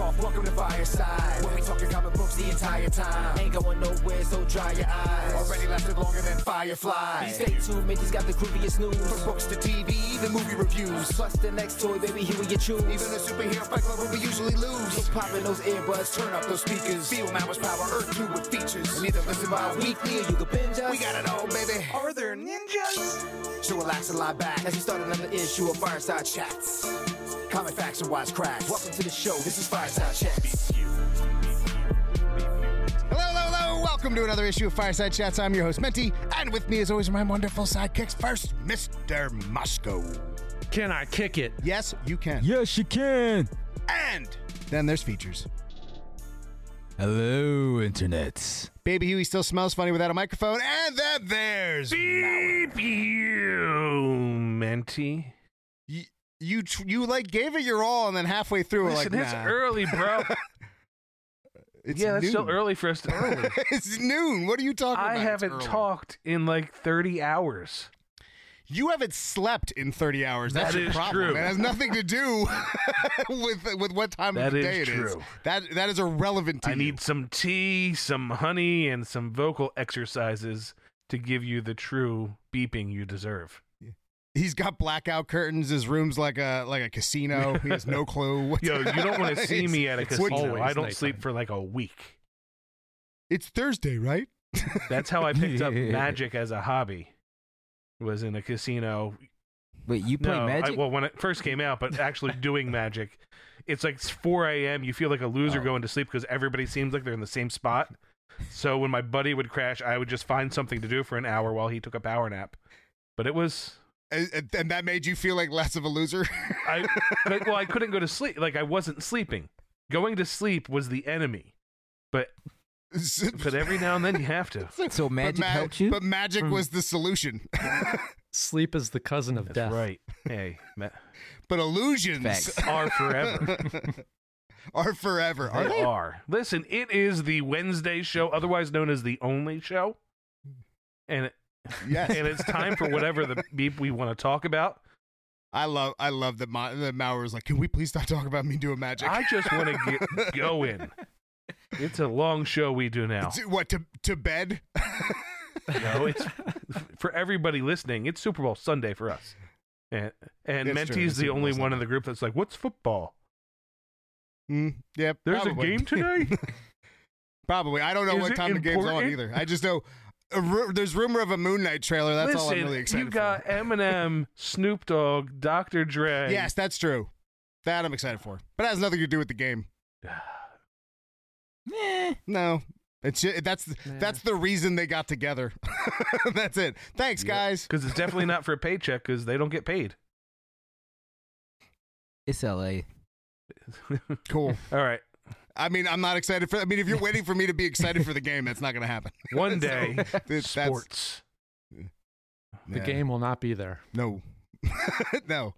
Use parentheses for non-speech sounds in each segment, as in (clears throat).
Off, welcome to Fireside. When we talking comic books the entire time. Ain't going nowhere, so dry your eyes. Already lasted longer than Firefly. Stay tuned, Mitch's got the grooviest news. From books to TV, the movie reviews. Plus the next toy, baby, here we you choose. Even the superhero fight club where we usually lose. So pop in those earbuds, turn up those speakers. Feel Mama's power, Earth 2 with features. And either listen by weekly or you can binge us. We got it all, baby. Are there ninjas? So relax and lie back as we start another issue of Fireside Chats. Comic facts and wise cracks. Welcome to the show. This is Fireside Chats. Hello, hello, hello. Welcome to another issue of Fireside Chats. I'm your host, Menti, and with me, as always, are my wonderful sidekicks. First, Mr. Moscow. Can I kick it? Yes, you can. Yes, you can. And then there's features. Hello, Internet. Baby Huey still smells funny without a microphone. And then there's Beep you, Menti. you. You, tr- you like gave it your all, and then halfway through, Listen, like, it's nah, early, bro. (laughs) It's yeah, that's noon. still early for us to early. (laughs) it's noon. What are you talking I about? It's haven't talked in like 30 hours. You haven't slept in 30 hours. That's That your is problem. true. It has nothing to do (laughs) with with what time That of the is day it is. That that is irrelevant to I you. need some tea, some honey, and some vocal exercises to give you the true beeping you deserve. He's got blackout curtains. His room's like a like a casino. He has no (laughs) clue. What's Yo, you don't want to (laughs) see me at a casino. I don't nighttime. sleep for like a week. It's Thursday, right? That's how I picked up (laughs) magic as a hobby. Was in a casino Wait, you play no, Magic? I, well, when it first came out, but actually doing magic, it's like 4 a.m. You feel like a loser Oh. going to sleep because everybody seems like they're in the same spot. So when my buddy would crash, I would just find something to do for an hour while he took a power nap. But it was, And, and that made you feel like less of a loser. (laughs) I but, well, I couldn't go to sleep. Like I wasn't sleeping. Going to sleep was the enemy. But (laughs) but every now and then you have to. (laughs) so Magic but ma- helped you? But magic hmm. was the solution. Sleep is the cousin of That's death. right. Hey, ma- but illusions Facts. are forever. are forever. Are they they? are. Listen, it is the Wednesday show, otherwise known as the only show. And it, Yes. and it's time for whatever the (laughs) beep we want to talk about. I love I love that Ma- that Mauer was like, can we please stop talking about me doing magic? I just want to (laughs) get going. It's a long show we do now. To- what to to bed? (laughs) No, it's for everybody listening. It's Super Bowl Sunday for us, and and That's Menti's the only one in the group that's like, "What's football? Mm, yeah, There's probably. a game today." Probably. I don't know Is what time the game's on either. I just know ru- there's rumor of a Moon Knight trailer. That's all I'm Listen, really excited for. you got for. Eminem, (laughs) Snoop Dogg, Dr. Dre. Yes, that's true. That I'm excited for. But it has nothing to do with the game. (sighs) Eh. No. It's ju- that's that's the reason they got together. (laughs) that's it. Thanks, guys. because it's definitely not for a paycheck because they don't get paid. It's LA. (laughs) Cool. All right, I mean, I'm not excited for. I mean, if you're waiting for me to be excited for the game, that's not going to happen. (laughs) one day, (laughs) that's- sports. The yeah. game will not be there. No, (laughs) no,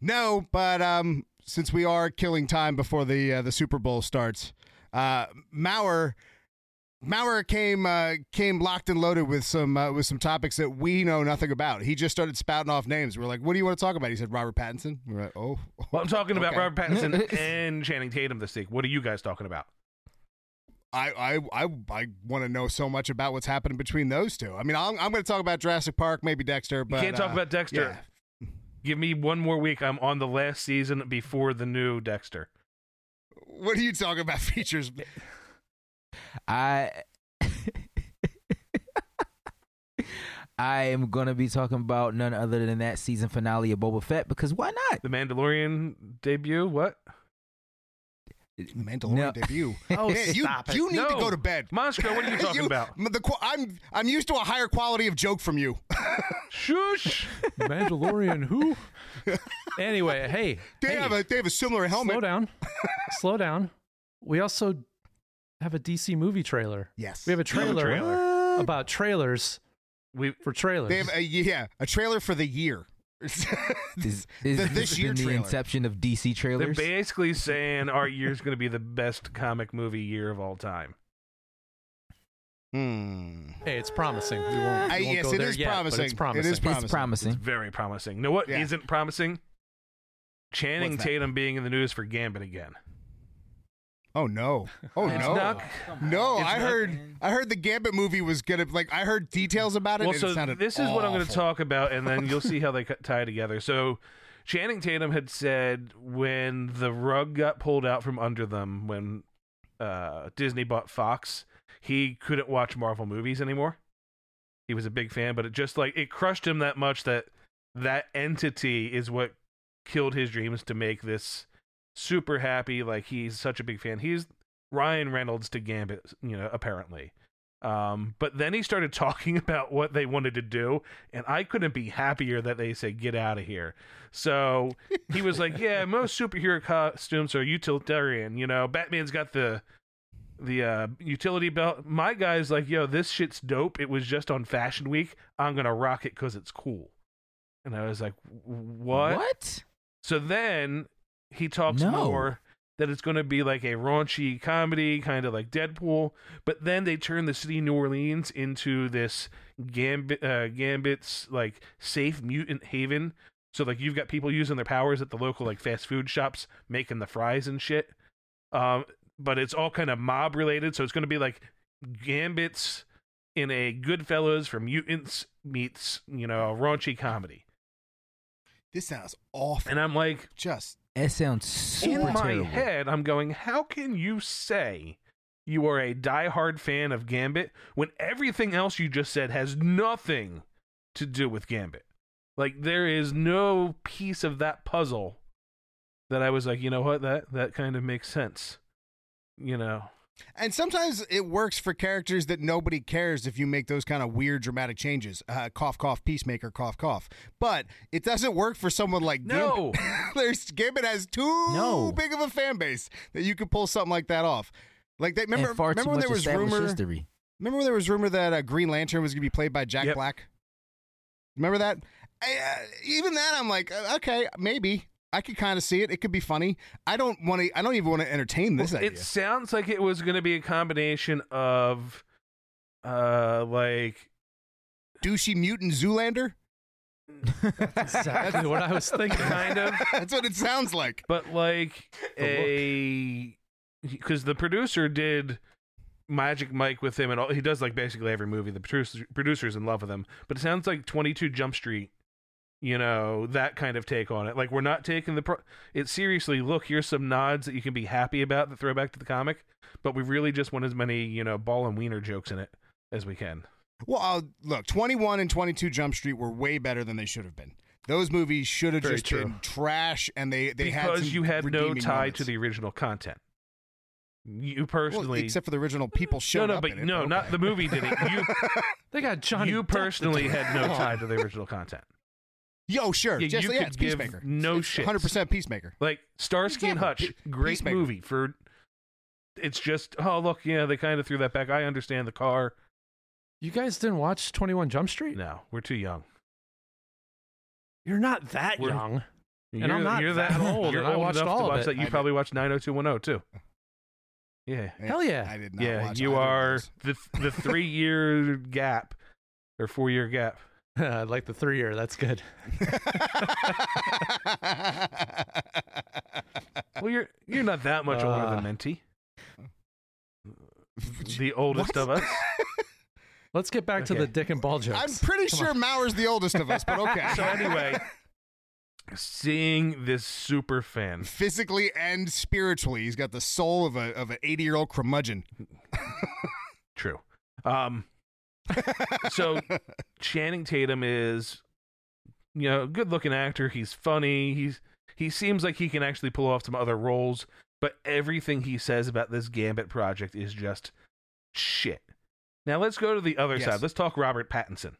no. But um, since we are killing time before the uh, the Super Bowl starts, uh, Maurer. Maurer came uh, came locked and loaded with some uh, with some topics that we know nothing about. He just started spouting off names. We're like, "What do you want to talk about?" He said, "Robert Pattinson." We're like, "Oh, Well, I'm talking about Robert Pattinson (laughs) and Channing Tatum this week. What are you guys talking about? I I I, I want to know so much about what's happening between those two. I mean, I'm, I'm going to talk about Jurassic Park, maybe Dexter, but you can't talk uh, about Dexter. yeah. Give me one more week. I'm on the last season before the new Dexter. What are you talking about? (laughs) Features? I (laughs) I am gonna be talking about none other than that season finale of Boba Fett because why not? The Mandalorian debut. What? The Mandalorian No. debut. (laughs) Oh, Man, you, stop it. You need No. to go to bed. Moscow, what are you (laughs) talking about? The, I'm I'm used to a higher quality of joke from you. Shush. Mandalorian, who? Anyway, hey, They hey, have a they have a similar helmet. slow down, slow down. We also have a DC movie trailer. Yes, We have a trailer, trailer. about trailers We for trailers. They have a yeah a trailer for the year. (laughs) Is, The- this this year been the inception of DC trailers. they're basically saying our year's going to be the best comic movie year of all time. Hmm. Hey, it's promising. We won't, we I- won't yes, go it there is yet, promising. It's promising. is promising. It's promising. It's very promising. No, know what Yeah. not promising? Channing Tatum being in the news for Gambit again. Oh no! Oh no! not- no, I not- heard. I heard the Gambit movie was gonna like. I heard details about it. well, and so it sounded this is what I'm going to talk about, and then you'll see how they (laughs) tie together. So, Channing Tatum had said when the rug got pulled out from under them when uh, Disney bought Fox, he couldn't watch Marvel movies anymore. He was a big fan, but it just like it crushed him that much that that entity is what killed his dreams to make this super happy. Like he's such a big fan. He's Ryan Reynolds to Gambit, you know, apparently. Um, but then he started (laughs) talking about what they wanted to do, and I couldn't be happier that they said, get out of here. So he was like, yeah, (laughs) most superhero costumes are utilitarian. You know, Batman's got the the uh, utility belt. My guy's like, yo, this shit's dope. It was just on Fashion Week. I'm going to rock it because it's cool. And I was like, what? What? So then he talks No. more that it's going to be like a raunchy comedy, kind of like Deadpool. But then they turn the city of New Orleans into this Gambit, uh, Gambit's like safe mutant haven. So like you've got people using their powers at the local like fast food shops, making the fries and shit. Um, but it's all kind of mob related. So it's going to be like Gambit's in a Goodfellas for mutants meets you know a raunchy comedy. This sounds awful. And I'm like, Just It sounds super in my terrible. head, I'm going, how can you say you are a diehard fan of Gambit when everything else you just said has nothing to do with Gambit? Like there is no piece of that puzzle that I was like, you know what, that that kind of makes sense. You know. And sometimes it works for characters that nobody cares if you make those kind of weird dramatic changes. Uh, cough, cough, peacemaker, cough, cough. But it doesn't work for someone like No. Gambit. (laughs) There's Gambit has too No. big of a fan base that you could pull something like that off. Like they remember, remember when there was rumor. history. Remember when there was rumor that uh, Green Lantern was going to be played by Jack Yep. Black? Remember that? I, uh, even that, I'm like, uh, okay, maybe I could kind of see it. It could be funny. I don't want to. I don't even want to entertain this Well, idea. it sounds like it was going to be a combination of uh like Douchey mutant Zoolander. That's exactly what I was (laughs) thinking. kind of (laughs) That's what it sounds like. but like a because the producer did Magic Mike with him, and all, he does like basically every movie. The producer producer's in love with him, but it sounds like Twenty Two Jump Street. You know that kind of take on it. Like we're not taking the pro- it seriously. Look, here's some nods that you can be happy about that throwback to the comic, but we really just want as many you know ball and wiener jokes in it as we can. Well, uh, look, 21 and 22 Jump Street were way better than they should have been. Those movies should have Very just true. been trash, and they they had because some you had no tie moments. to the original content. You Well, personally, except for the original people showed no, no, up but in it, no, okay. not the movie did it. You (laughs) They got Johnny. you personally had no tie to the original content. Yo, sure, Yeah, just you yeah, could it's give Peacemaker. no It's shits. 100% Peacemaker. Like Starsky and Exactly. Hutch, Pe- great Peacemaker. movie for. It's just oh look yeah they kind of threw that back. I understand the car. You guys didn't watch Twenty One Jump Street? No, we're too young. You're not that We're- young. You're, And I'm not you're that old, You're and I old watched enough all to of watch it. that. You I probably watched 90210 too. Yeah, Hell yeah. I did not yeah. watch You either of are those. the the three year gap or four year gap. I (laughs) like the three year. That's good. (laughs) Well, you're you're not that much older Uh, than Minty. (laughs) The oldest What? of us. Let's get back to Okay. the dick and ball jokes. I'm pretty Come sure on. Mauer's the oldest of us, but okay. So anyway, seeing this super fan physically and spiritually, he's got the soul of a of an 80 year old curmudgeon. True. Um, (laughs) so Channing Tatum is, you know, a good looking actor. He's funny. He's he seems like he can actually pull off some other roles, but everything he says about this Gambit project is just shit. Now let's go to the other Yes. side. Let's talk Robert Pattinson.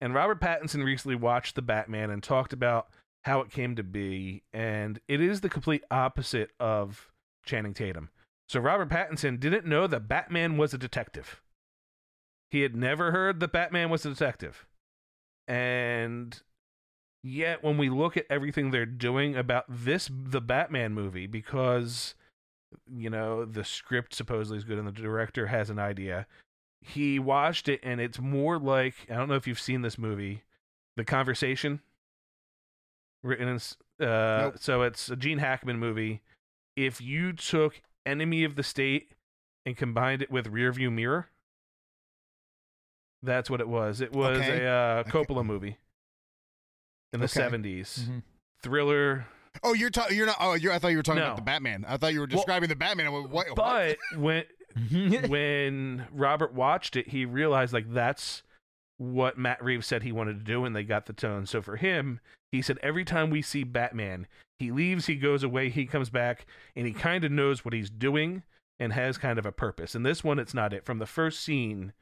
And Robert Pattinson recently watched The Batman and talked about how it came to be, and it is the complete opposite of Channing Tatum. So Robert Pattinson didn't know that Batman was a detective. He had never heard that Batman was a detective. And yet when we look at everything they're doing about this the Batman movie because you know the script supposedly is good and the director has an idea he watched it and it's more like I don't know if you've seen this movie, The Conversation. Written in, uh, Nope. so it's a Gene Hackman movie. If you took Enemy of the State and combined it with Rearview Mirror, that's what it was. It was Okay. a uh, Okay. Coppola movie in the Okay. Mm-hmm. 70s. Mhm. Thriller. Oh, you're talking. You're not. Oh, you're, I thought you were talking No. about the Batman. I thought you were describing the Batman. Went, what, what? But when (laughs) when Robert watched it, he realized like that's what Matt Reeves said he wanted to do, and they got the tone. So for him, he said every time we see Batman, he leaves, he goes away, he comes back, and he kind of knows what he's doing and has kind of a purpose. And this one, it's not it. From the first scene,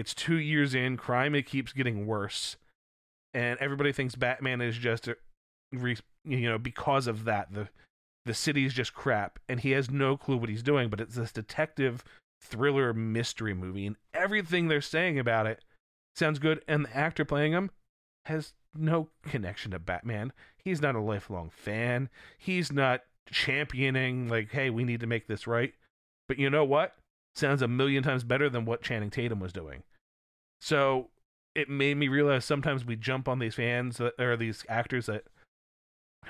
it's two years in, crime it keeps getting worse, and everybody thinks Batman is just you know because of that the the city's just crap and he has no clue what he's doing but it's this detective thriller mystery movie and everything they're saying about it sounds good and the actor playing him has no connection to batman. He's not a lifelong fan. He's not championing like hey we need to make this right. But you know what? Sounds a million times better than what channing tatum was doing so it made me realize sometimes we jump on these fans that, or these actors that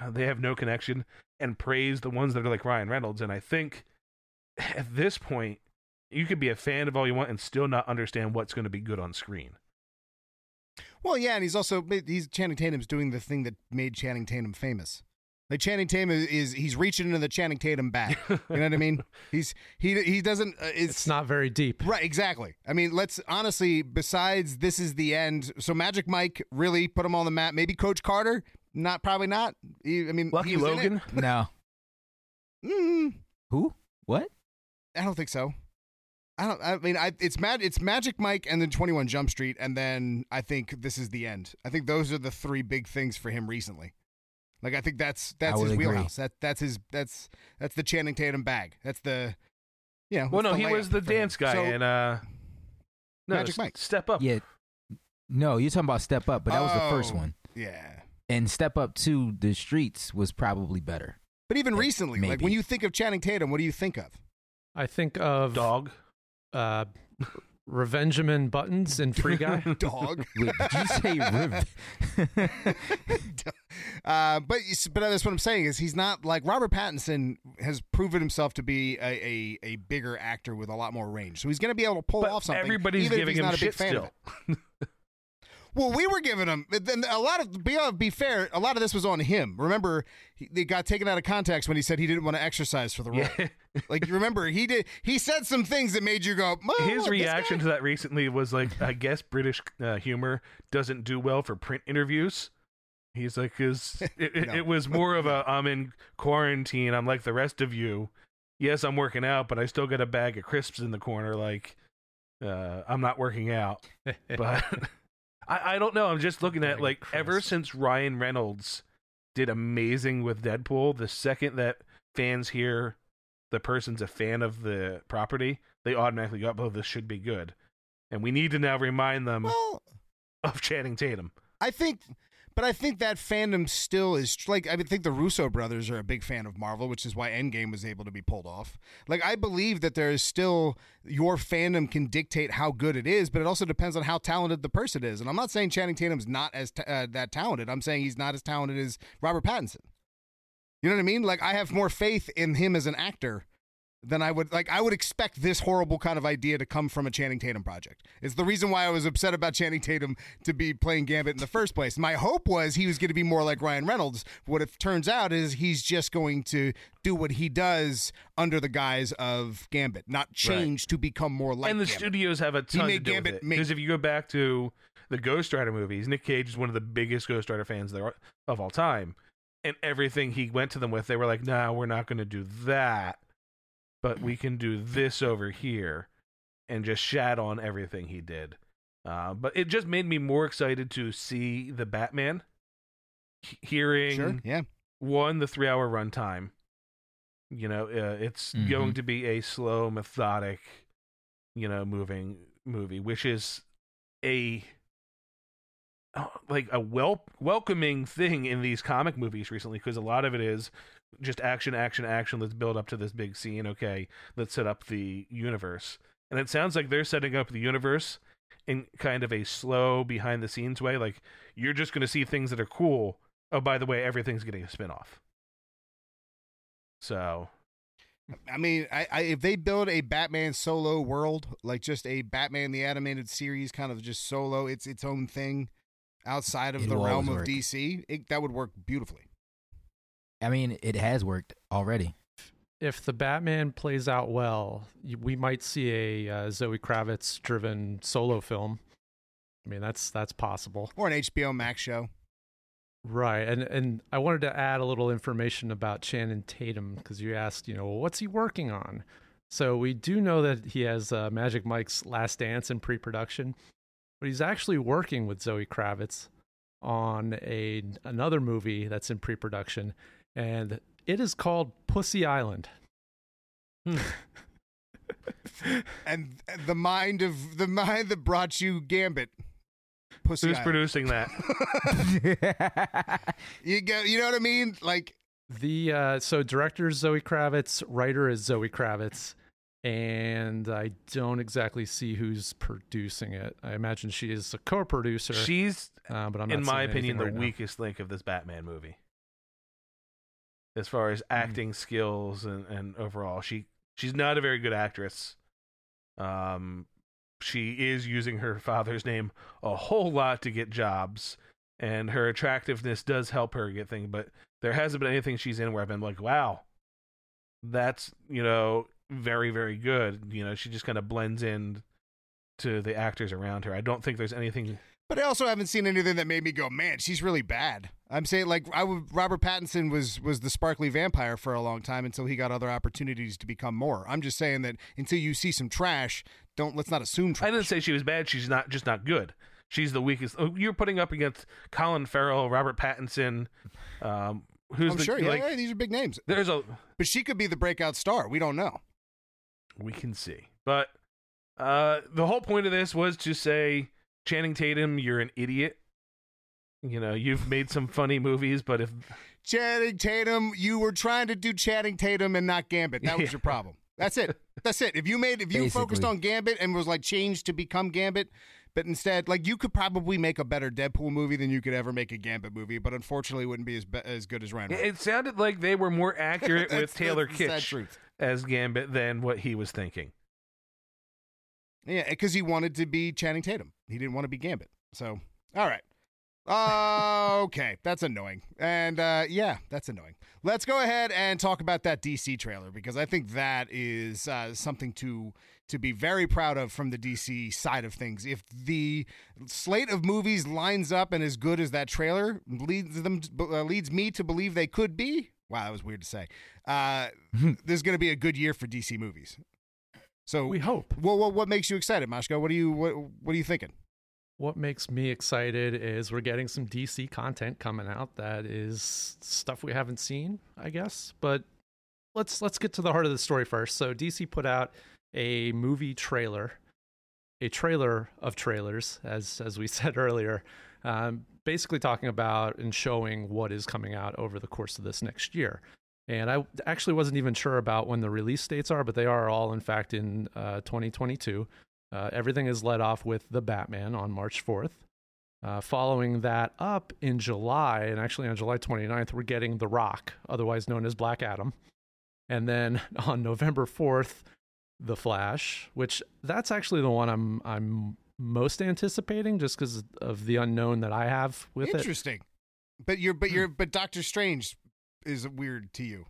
uh, they have no connection and praise the ones that are like Ryan Reynolds. And I think at this point, you could be a fan of all you want and still not understand what's going to be good on screen. Well, yeah, and he's also he's Channing Tatum's doing the thing that made Channing Tatum famous. Like Channing Tatum is, is he's reaching into the Channing Tatum bag. You know what I mean? (laughs) He's he he doesn't. Uh, it's, It's not very deep. right. Exactly. I mean, let's honestly. Besides, this is the end. So Magic Mike really put him on the map. Maybe Coach Carter. Not probably not. He- I mean, Lucky he was in it. Logan. (laughs) no. Mm, Who? What? I don't think so. I don't. I mean, I, it's mad. It's Magic Mike and then Twenty One Jump Street, and then I think this is the end. I think those are the three big things for him recently. Like I think that's that's his agree. wheelhouse. That that's his that's that's the Channing Tatum bag. That's the you know. Well, no, he was the for him. dance guy So, and uh, no, Magic Mike. Step Up. Yeah. No, you're talking about Step Up, but that was the first Oh. one. yeah. And Step Up to the Streets was probably better. But even Uh, recently, like when you think of Channing Tatum, what do you think of? I think of Dog. uh, Revengeman Buttons and Free Guy. (laughs) Dog. Wait, did you say Riv? (laughs) uh, but you but that's what I'm saying is he's not like Robert Pattinson has proven himself to be a, a, a bigger actor with a lot more range, so he's going to be able to pull But off something. everybody's even if giving he's him not a big shit fan of still. it. Well, we were giving him then a lot of be uh, be fair. A lot of this was on him. Remember, he, they got taken out of context when he said he didn't want to exercise for the role. Yeah. Like you remember, he did. He said some things that made you go. "Oh, His reaction to that recently was like, I guess British uh, humor doesn't do well for print interviews. He's like, because (laughs) it, No. it was more of a, I'm in quarantine. I'm like the rest of you. Yes, I'm working out, but I still got a bag of crisps in the corner. Like, uh, I'm not working out. (laughs) But (laughs) I, I don't know. I'm just looking at like ever since Ryan Reynolds did amazing with Deadpool, the second that fans hear the person's a fan of the property, they automatically go, "Oh, this should be good," and we need to now remind them Well, of Channing Tatum. I think, but I think that fandom still is like I think the Russo brothers are a big fan of Marvel, which is why Endgame was able to be pulled off. Like I believe that there is still your fandom can dictate how good it is, but it also depends on how talented the person is. And I'm not saying Channing Tatum's not as ta- uh, that talented. I'm saying he's not as talented as Robert Pattinson. You know what I mean? Like I have more faith in him as an actor than I would like I would expect this horrible kind of idea to come from a Channing Tatum project. It's the reason why I was upset about (laughs) Channing Tatum to be playing Gambit in the first place. My hope was he was going to be more like Ryan Reynolds. What it turns out is he's just going to do what he does under the guise of Gambit, not change to become more like and the Gambit. studios have a ton to made do Gambit with it. Because if you go back to the Ghost Rider movies, Nick Cage is one of the biggest Ghost Rider fans there of all time, and everything he went to them with, they were like, "Nah, we're not going to do that, but we can do this over here," and just shat on everything he did. Uh, but it just made me more excited to see the Batman. Hearing Sure, yeah. one the three hour runtime you know uh, it's Mhm. going to be a slow methodic you know moving movie which is a Uh, like a wel- welcoming thing in these comic movies recently because a lot of it is just action action action let's build up to this big scene okay let's set up the universe and it sounds like they're setting up the universe in kind of a slow behind the scenes way. Like you're just going to see things that are cool. Oh, by the way, everything's getting a spin-off. So I mean, I, I, if they build a Batman solo world, like just a Batman the animated series, kind of just solo, it's its own thing outside of It the realm of work. DC, it, that would work beautifully. I mean, it has worked already. If the Batman plays out well, we might see a uh, Zoe Kravitz driven solo film. I mean, that's that's possible. Or an HBO Max show. Right, and and I wanted to add a little information about Channing Tatum because you asked, you know, what's he working on? So we do know that he has uh, Magic Mike's Last Dance in pre-production, but he's actually working with Zoe Kravitz on a another movie that's in pre-production, and it is called Pussy Island. (laughs) And the mind of the mind that brought you Gambit. Pussy who's Island. producing that? (laughs) (laughs) You go, you know what I mean? Like The uh, so director is Zoe Kravitz, writer is Zoe Kravitz, and I don't exactly see who's producing it. I imagine she is a co-producer. She's, uh, but I'm in my opinion, the right now. weakest link of this Batman movie. As far Hmm. as acting skills and, and overall, she she's not a very good actress. Um, she is using her father's name a whole lot to get jobs, and her attractiveness does help her get things. But there hasn't been anything she's in where I've been like, wow, that's you know very very good. You know, she just kind of blends in to the actors around her. I don't think there's anything But I also haven't seen anything that made me go, man, she's really bad. I'm saying like I would, Robert Pattinson was was the sparkly vampire for a long time until he got other opportunities to become more. I'm just saying that until you see some trash, don't let's not assume trash. I didn't say she was bad. She's not just not good. She's the weakest. Oh, You're putting up against Colin Farrell, Robert Pattinson. Um, who's I'm the, sure, yeah, like? yeah, these are big names. There's a But she could be the breakout star. We don't know. We can see, but uh, the whole point of this was to say, Channing Tatum, you're an idiot. You know, you've made some funny movies, but if Channing Tatum, you were trying to do Channing Tatum and not Gambit. That was (laughs) Yeah. your problem. That's it. That's it. If you made if you focused on Gambit and was like changed to become Gambit, but instead like you could probably make a better Deadpool movie than you could ever make a Gambit movie, but unfortunately it wouldn't be as be- as good as Ryan. It sounded like they were more (laughs) accurate with Taylor that's Kitsch. As Gambit than what he was thinking. Yeah, because he wanted to be Channing Tatum. He didn't want to be Gambit. So, all right. Uh, okay, that's annoying. And uh, yeah, that's annoying. Let's go ahead and talk about that DC trailer because I think that is uh, something to to be very proud of from the DC side of things. If the slate of movies lines up and as good as that trailer leads them uh, leads me to believe they could be. Wow, that was weird to say. Uh, there's going to be a good year for DC movies. So We hope. well, what, what makes you excited, Mashko? What are you what What are you thinking? What makes me excited is we're getting some DC content coming out that is stuff we haven't seen, I guess. But let's let's get to the heart of the story first. So DC put out a movie trailer, a trailer of trailers, as as we (laughs) said earlier, um, basically talking about and showing what is coming out over the course of this next year. And I actually wasn't even sure about when the release dates are, but they are all in fact in uh, 2022. Uh, everything is led off with The Batman on March 4th. Uh, following that up in July, and actually on July 29th, we're getting The Rock, otherwise known as Black Adam. And then (laughs) on November 4th, The Flash, which that's actually the one I'm I'm most anticipating just because of the unknown that I have with it. Interesting, but you're but you're but Doctor Strange is weird to you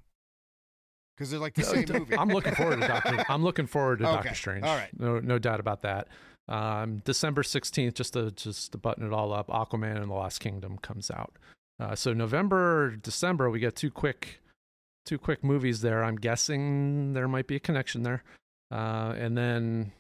because they're like the (laughs) same movie. I'm looking forward to Doctor. (laughs) I'm looking forward to Okay. Doctor Strange. All right. no no doubt about that. Um, December 16th, just to just to button it all up, Aquaman and the Lost Kingdom comes out. Uh, so November, December, we get two quick, two quick movies there. I'm guessing there might be a connection there, uh, and then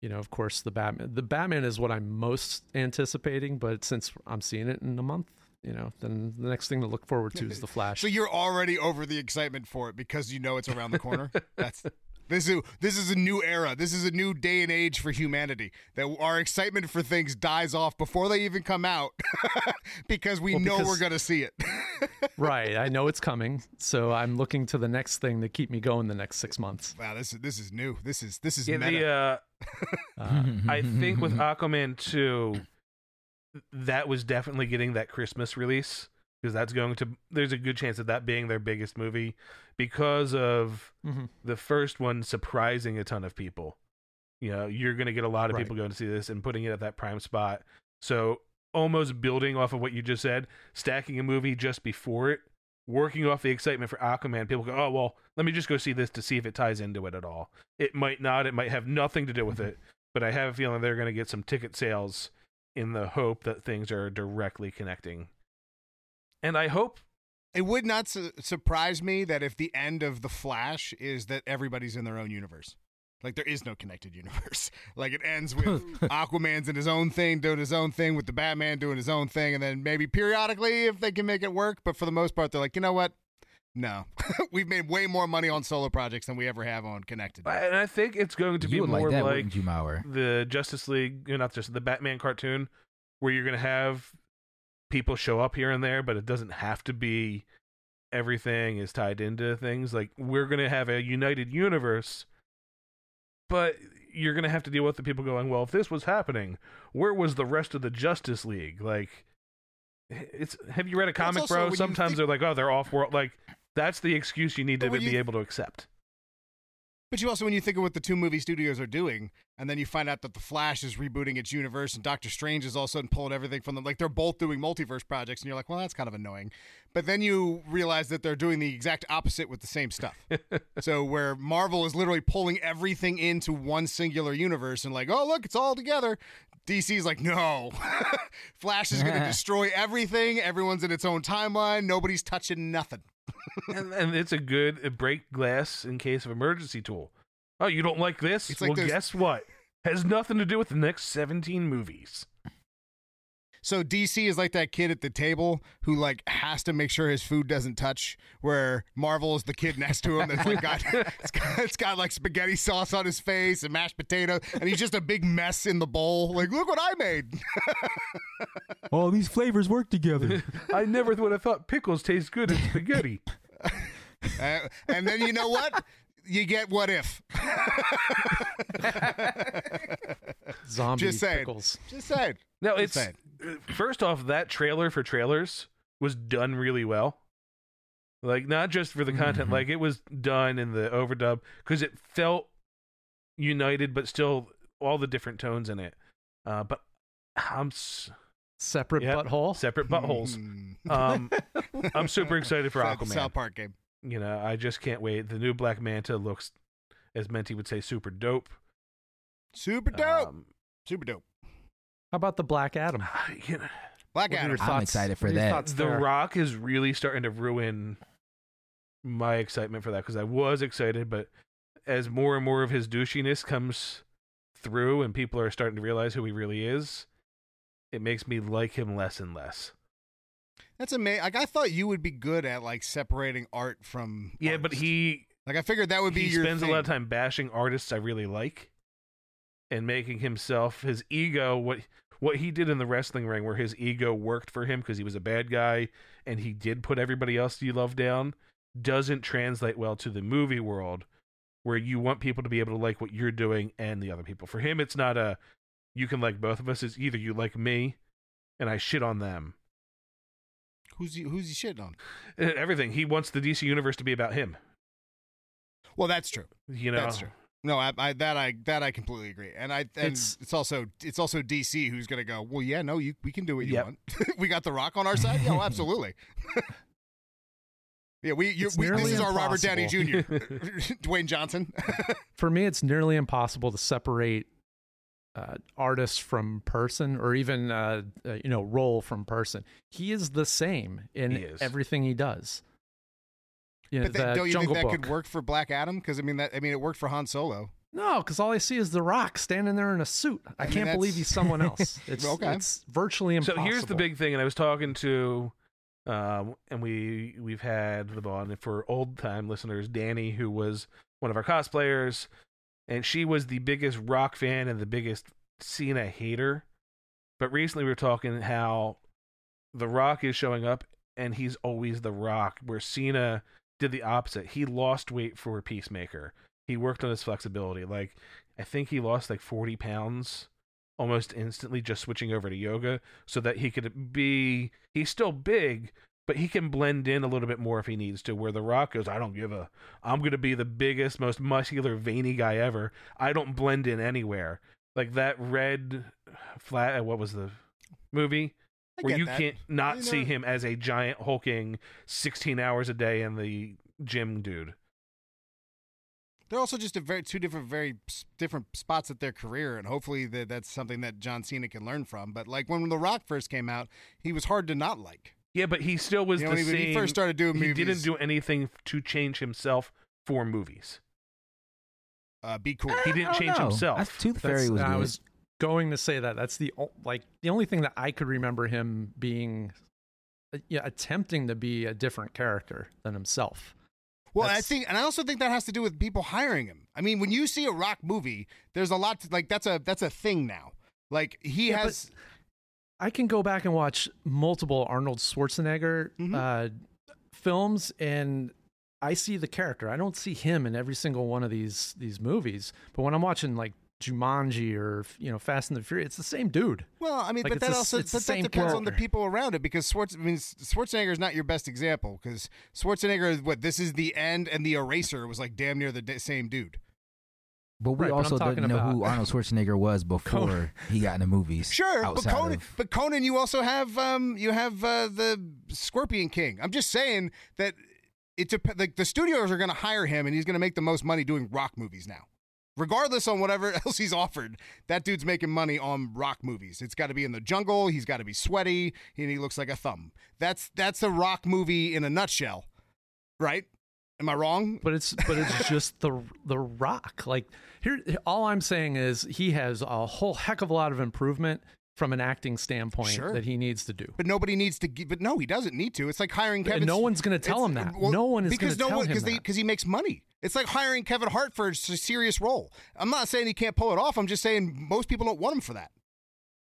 you know, of course, the Batman. The Batman is what I'm most anticipating, but since I'm seeing it in a month, you know, then the next thing to look forward to is the (laughs) Flash. so you're already over the excitement for it because you know it's around the corner. (laughs) That's this is this is a new era. This is a new day and age for humanity. That our excitement for things dies off before they even come out (laughs) because we Well, know because- we're gonna see it. (laughs) right. I know it's coming, so I'm looking to the next thing to keep me going the next six months. Wow, this is this is new. This is this is Yeah, meta. the, uh, (laughs) Uh, I think with Aquaman 2, that was definitely getting that Christmas release because that's going to. There's a good chance of that being their biggest movie because of mhm. the first one surprising a ton of people. You know, you're going to get a lot of Right. people going to see this and putting it at that prime spot. So, almost building off of what you just said, stacking a movie just before it, working off the excitement for Aquaman, people go, oh, well, let me just go see this to see if it ties into it at all. It might not, it might have nothing to do with it, but I have a feeling they're going to get some ticket sales in the hope that things are directly connecting. And I hope It would not su- surprise me that if the end of the Flash is that everybody's in their own universe. Like there is no connected universe. (laughs) Like it ends with (laughs) Aquaman's in his own thing, doing his own thing, with the Batman doing his own thing, and then maybe periodically if they can make it work. But for the most part, they're like, you know what? No, (laughs) we've made way more money on solo projects than we ever have on connected. and I think it's going to be you would more like that, like you, the Justice League, you know, not just the Batman cartoon, where you're going to have people show up here and there, but it doesn't have to be everything is tied into things. Like we're going to have a united universe, but you're going to have to deal with the people going, well, if this was happening, where was the rest of the Justice League? Like, it's have you read a comic, also bro? Sometimes think- they're like, oh, they're off world. Like that's the excuse you need to be you- able to accept. But you also, when you think of what the two movie studios are doing, and then you find out that the Flash is rebooting its universe, and Doctor Strange is all of a sudden pulling everything from them, like they're both doing multiverse projects, and you're like, well, that's kind of annoying. But then you realize that they're doing the exact opposite with the same stuff. (laughs) so where Marvel is literally pulling everything into one singular universe, and like, oh look, it's all together. DC's like, no, (laughs) Flash is going (laughs) to destroy everything. Everyone's in its own timeline. Nobody's touching nothing. And, and it's a good break glass in case of emergency tool. Oh, you don't like this? Like well, guess what? Has nothing to do with the next 17 movies. So DC is like that kid at the table who like has to make sure his food doesn't touch. Where Marvel is the kid next to him that's like got (laughs) it's got, it's got like spaghetti sauce on his face and mashed potato, and he's just a big mess in the bowl. Like, look what I made. (laughs) All these flavors work together. (laughs) I never would have thought pickles taste good in spaghetti. Uh, and then you know what? You get what if. Zombie Just saying. pickles. Just saying. No, Just it's saying. First off that trailer for trailers was done really well. Like not just for the content, Mhm. like it was done in the overdub because it felt united, but still all the different tones in it. Uh, but I'm s- Separate Yep. butthole. separate buttholes. Hmm. Um, (laughs) I'm super excited for Aquaman. South Park game. you know, I just can't wait. The new Black Manta looks, as Menti would say, super dope. Super dope. Um, Super dope. How about the Black Adam? (sighs) you know, Black What are Adam. your I'm thoughts- excited for what are your that. thoughts the there? Rock is really starting to ruin my excitement for that because I was excited, but as more and more of his douchiness comes through and people are starting to realize who he really is, it makes me like him less and less. That's amazing. Like I thought you would be good at like separating art from. Yeah, but artist. he like I figured that would be he your. spends thing. a lot of time bashing artists I really like and making himself his ego what what he did in the wrestling ring where his ego worked for him because he was a bad guy and he did put everybody else you love down doesn't translate well to the movie world where you want people to be able to like what you're doing and the other people. For him it's not a you can like both of us it's either you like me and I shit on them. Who's he, who's he shitting on? Uh, Everything. He wants the DC universe to be about him. Well, that's true. You know. That's true. No, I, I that I that I completely agree, and I and it's, It's- also it's also DC who's going to go. Well, yeah, no, you we can do what you Yep. want. (laughs) we got the Rock on our side. Yeah, well, absolutely. (laughs) yeah, we, you, we this is our Robert Downey Jr. (laughs) Dwayne Johnson. For me, it's nearly impossible to separate uh, artist from person, or even uh, uh, you know role from person. He is the same in He everything he does. You know, but then, the don't you think that Book. could work for Black Adam? Because I mean that I mean it worked for Han Solo. No, because all I see is The Rock standing there in a suit. I, I mean, can't believe he's someone (laughs) else. It's, Okay. it's virtually impossible. So here's the big thing, and I was talking to, um, and we we've had the bond for old time listeners, Danny, who was one of our cosplayers, and she was the biggest rock fan and the biggest Cena hater. But recently we were talking how the Rock is showing up, and he's always the Rock. Where Cena did the opposite. He lost weight for Peacemaker. He worked on his flexibility. Like I think he lost like forty pounds almost instantly just switching over to yoga so that he could be he's still big but he can blend in a little bit more if he needs to where the rock goes i don't give a i'm going to be the biggest most muscular veiny guy ever i don't blend in anywhere like that red flat uh, what was the movie I where you that. can't not You see him as a giant hulking 16 hours a day in the gym dude They're also just a very two different, very different spots at their career, and hopefully that that's something that John Cena can learn from. But like when The Rock first came out, he was hard to not like. yeah but he still was You know, the when he- when he first started doing he didn't do anything to change himself for movies Uh, be cool. He didn't change know. himself. I- Tooth Fairy was I was going to say that. That's the like the only thing that I could remember him being, yeah, attempting to be a different character than himself. Well, I think, and I also think that has to do with people hiring him. I mean, when you see a Rock movie, there's a lot to, like that's a that's a thing now. Like he Yeah, has. I can go back and watch multiple Arnold Schwarzenegger Mhm. uh, films, and I see the character. I don't see him in every single one of these these movies. But when I'm watching like Jumanji or you know Fast and the Furious, it's the same dude. Well, I mean, Like, but that the- also but that same depends on the people around it because Schwarz, I mean, Schwarzenegger is not your best example because Schwarzenegger is what this is the end and the Eraser was like damn near the d- same dude. but we Right, also talking didn't know who Arnold Schwarzenegger was (laughs) before Conan. he got in the movies. Sure, but Conan, of- but Conan, you also have um, you have uh, the Scorpion King. I'm just saying that it's a like the studios are going to hire him, and he's going to make the most money doing rock movies now. Regardless on whatever (laughs) else he's offered, that dude's making money on rock movies. It's got to be in the jungle. He's got to be sweaty, and he looks like a thumb. That's that's a rock movie in a nutshell, right? Am I wrong? But it's but it's (laughs) just the the Rock. Like here, all I'm saying is he has a whole heck of a lot of improvement from an acting standpoint Sure. that he needs to do. But nobody needs to. Give, but no, he doesn't need to. It's like hiring Kevin. no one's gonna tell him that. No one is because gonna no tell one him because because he makes money. It's like hiring Kevin Hart for a serious role. I'm not saying he can't pull it off. I'm just saying most people don't want him for that.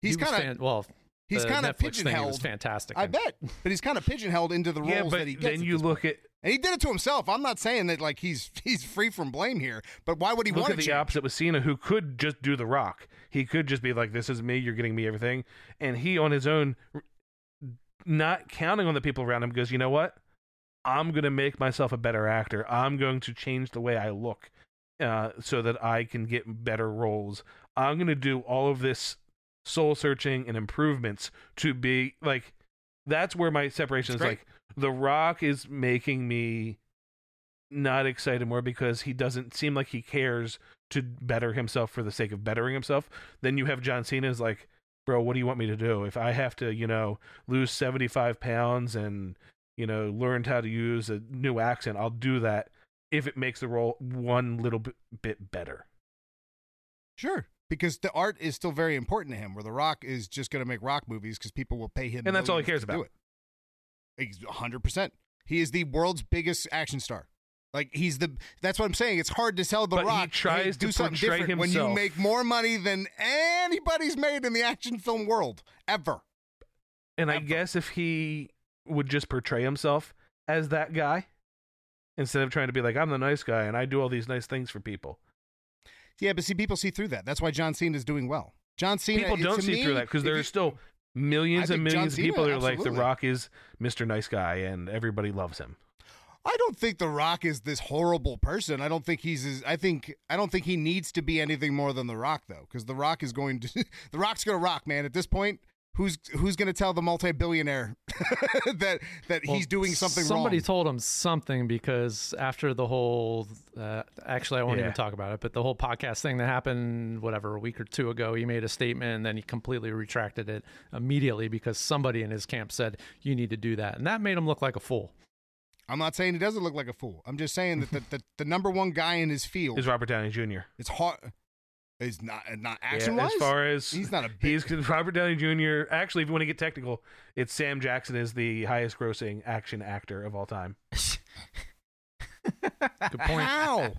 He's He kind of well. he's kind of pigeonholed. fantastic. I bet, but he's kind of pigeonholed into the (laughs) roles yeah, but that he gets. then you look point. at and he did it to himself. I'm not saying that like he's (laughs) he's free from blame here, but why would he look want at to the change? opposite with Cena, who could just do the Rock. He could just be like, "This is me. You're getting me everything," and he on his own, not counting on the people around him, goes, "You know what? I'm going to make myself a better actor. I'm going to change the way I look, uh, so that I can get better roles. I'm going to do all of this soul searching and improvements to be like." That's where my separation It's is great. like the rock is making me not excited more because he doesn't seem like he cares to better himself for the sake of bettering himself. Then you have John Cena is like, bro, what do you want me to do? If I have to, you know, lose 75 pounds and, you know, learned how to use a new accent, I'll do that if it makes the role one little bit, bit better. Sure. Because the art is still very important to him, where The Rock is just going to make rock movies because people will pay him. And that's all he cares about. it. He's 100%. He is the world's biggest action star. Like he's the. That's what I'm saying. It's hard to sell The rock But he tries to do something different when you make more money than anybody's made in the action film world ever. And I guess if he would just portray himself as that guy instead of trying to be like, I'm the nice guy and I do all these nice things for people. Yeah, but see, people see through that. That's why John Cena is doing well. John Cena. people don't see me, through that because there you- are still millions and millions of people Cena, that are like, The. Rock is Mr. Nice Guy and everybody loves him. I don't think The Rock is this horrible person. I don't think he's. As, I think. I don't think he needs to be anything more than The Rock, though, because The Rock is going to. (laughs) the Rock's going to rock, man. At this point, who's who's going to tell the multi-billionaire (laughs) that that Well, he's doing something wrong? Somebody wrong? told him something because after the whole, uh, actually, I won't Yeah. even talk about it, but the whole podcast thing that happened, whatever, a week or two ago, he made a statement and then he completely retracted it immediately because somebody in his camp said, you need to do that. And that made him look like a fool. I'm not saying he doesn't look like a fool. I'm just saying that the, the, the number one guy in his field Is Robert Downey Jr. it's hard. Is not not action wise. as far as he's not a big. he's Robert Downey Jr. Actually, if you want to get technical, it's Sam Jackson is the highest grossing action actor of all time. Good point. How?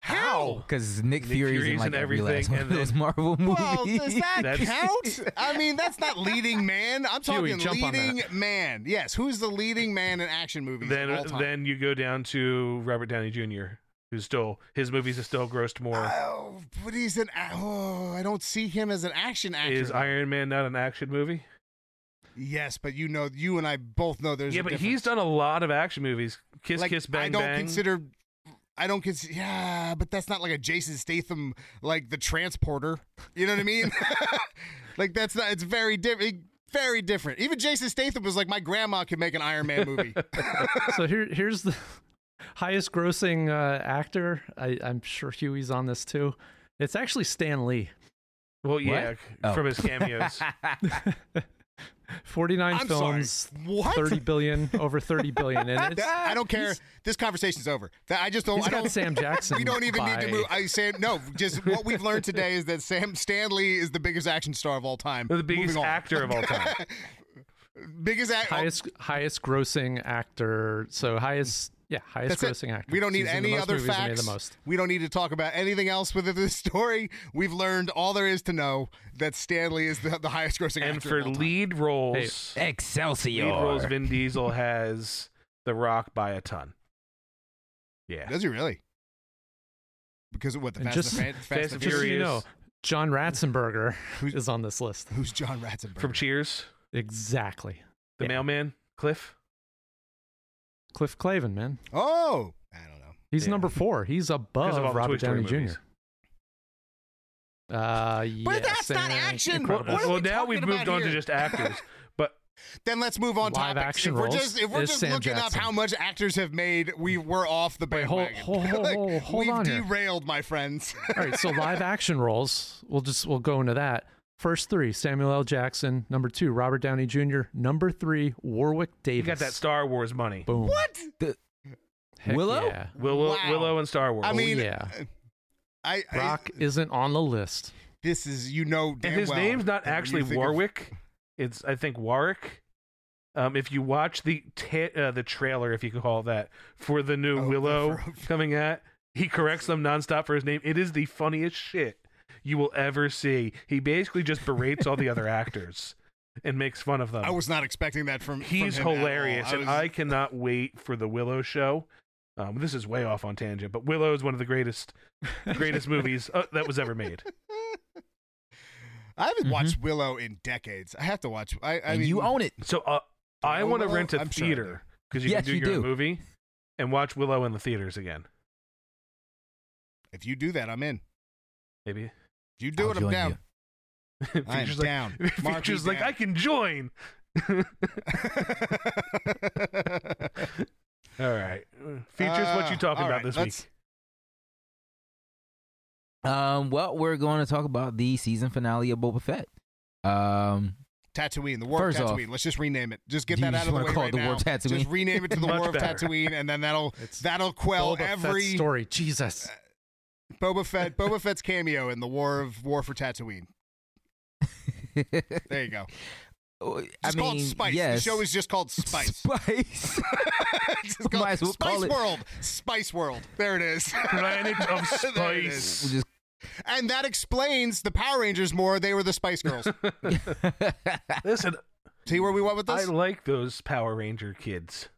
How? Because Nick, Nick Fury's Fury's in like in every everything, last one and of those Marvel movies. Well, does that (laughs) count? I mean, that's not leading man. I'm talking jump leading man. Yes, who's the leading man in action movies then of all time? then you go down to Robert Downey Jr., who's still his movies have still grossed more. Oh, but he's an. Oh, I don't see him as an action actor. Is Iron Man not an action movie? Yes, but you know, you and I both know there's. yeah, a but difference. he's done a lot of action movies. Kiss like, Kiss Bang I don't Bang. consider. I don't consider. Yeah, but that's not like a Jason Statham, like the transporter. You know what I mean? (laughs) (laughs) like that's not. It's very different. Very different. Even Jason Statham was like, my grandma could make an Iron Man movie. (laughs) so here here's the highest grossing uh, actor. I, I'm sure Huey's on this too. It's actually Stan Lee. well, yeah, Oh. from his cameos. (laughs) (laughs) 49 I'm films. What? 30 billion, over 30 billion. And it's, That- I don't care. he's- This conversation's over. I just don't. he's I don't. Sam Jackson. (laughs) we don't even need to move. I say no. Just what we've learned today is that Sam Stanley is the biggest action star of all time. the biggest actor of all time. biggest actor. highest highest grossing actor. So highest yeah, highest That's it. grossing actor. We don't need He's any other movies facts. The most. We don't need to talk about anything else with this (laughs) story. We've learned all there is to know that Stan Lee is the, the highest grossing and actor. And for of all time. lead roles, Excelsior. lead roles, Vin Diesel has The Rock by a ton. Yeah, does he really? Because of what the And Fast, just- and, the (laughs) Fast, Fast and and Just so you know, John Ratzenberger Who's- is on this list. Who's John Ratzenberger? from Cheers, Exactly. the Yeah. mailman, Cliff. Cliff Clavin, man. oh, I don't know. He's Yeah. number four. He's above of Robert Downey Jr. movies. Uh, But that's not action. Well, What are Incredibles. we now we've moved about on to just actors, (laughs) but Then let's move on. To live topics. action if we're roles just if we're just Sam looking Jackson. up how much actors have made, we we're off the Wait, hold- bandwagon. hold- hold- (laughs) Like, hold- hold we've on here. derailed, my friends. All right, so live (laughs) action roles. We'll just we'll go into that. First three: Samuel L. Jackson. Number two: Robert Downey Jr. Number three: Warwick Davis. you got that Star Wars money. Boom. what? Heck Willow? Yeah. Willow, Wow. Willow, and Star Wars. I mean, yeah. I, I Rock isn't on the list. this is you know damn and his well name's not that when you actually think of- Warwick. It's I think Warwick. Um, if you watch the ta- uh, the trailer, if you could call it that, for the new Oh, Willow (laughs) for- coming at, he corrects them nonstop for his name. It is the funniest shit you will ever see. He basically just berates all the other actors and makes fun of them. I was not expecting that from. He's from him at all. hilarious, and was- I cannot wait for the Willow show. Um, this is way off on tangent, but Willow is one of the greatest, (laughs) greatest movies uh, that was ever made. (laughs) I haven't Mhm. watched Willow in decades. I have to watch. I, I and mean, you own it. So uh, I want to rent a I'm theater because you Yes, can do you your do. movie and watch Willow in the theaters again. If you do that, I'm in. Maybe If you do I'll it, I'm down. (laughs) I am Features like, down. (laughs) Mark Features like down. I can join. (laughs) All right, features. what you Uh, talking about right, this week? Um, well, we're going to talk about the season finale of Boba Fett. Um, Tatooine, the War First of off- Tatooine. Let's just rename it. Just get that out of the way call it right the War now. of Tatooine? Just rename it to the War of better. Tatooine, and then that'll It's that'll quell Boba every Fett's story. Jesus. Boba Fett Boba Fett's cameo in the War of War for Tatooine. There you go. (laughs) Oh, I It's mean, called Spice. yes. The show is just called Spice. Spice. it's (laughs) called (laughs) Might as well Spice call it- World. Spice World. There it is. Planet of Spice. We'll just And that explains the Power Rangers more. They were the Spice Girls. Listen, See where we went with this? I like those Power Ranger kids.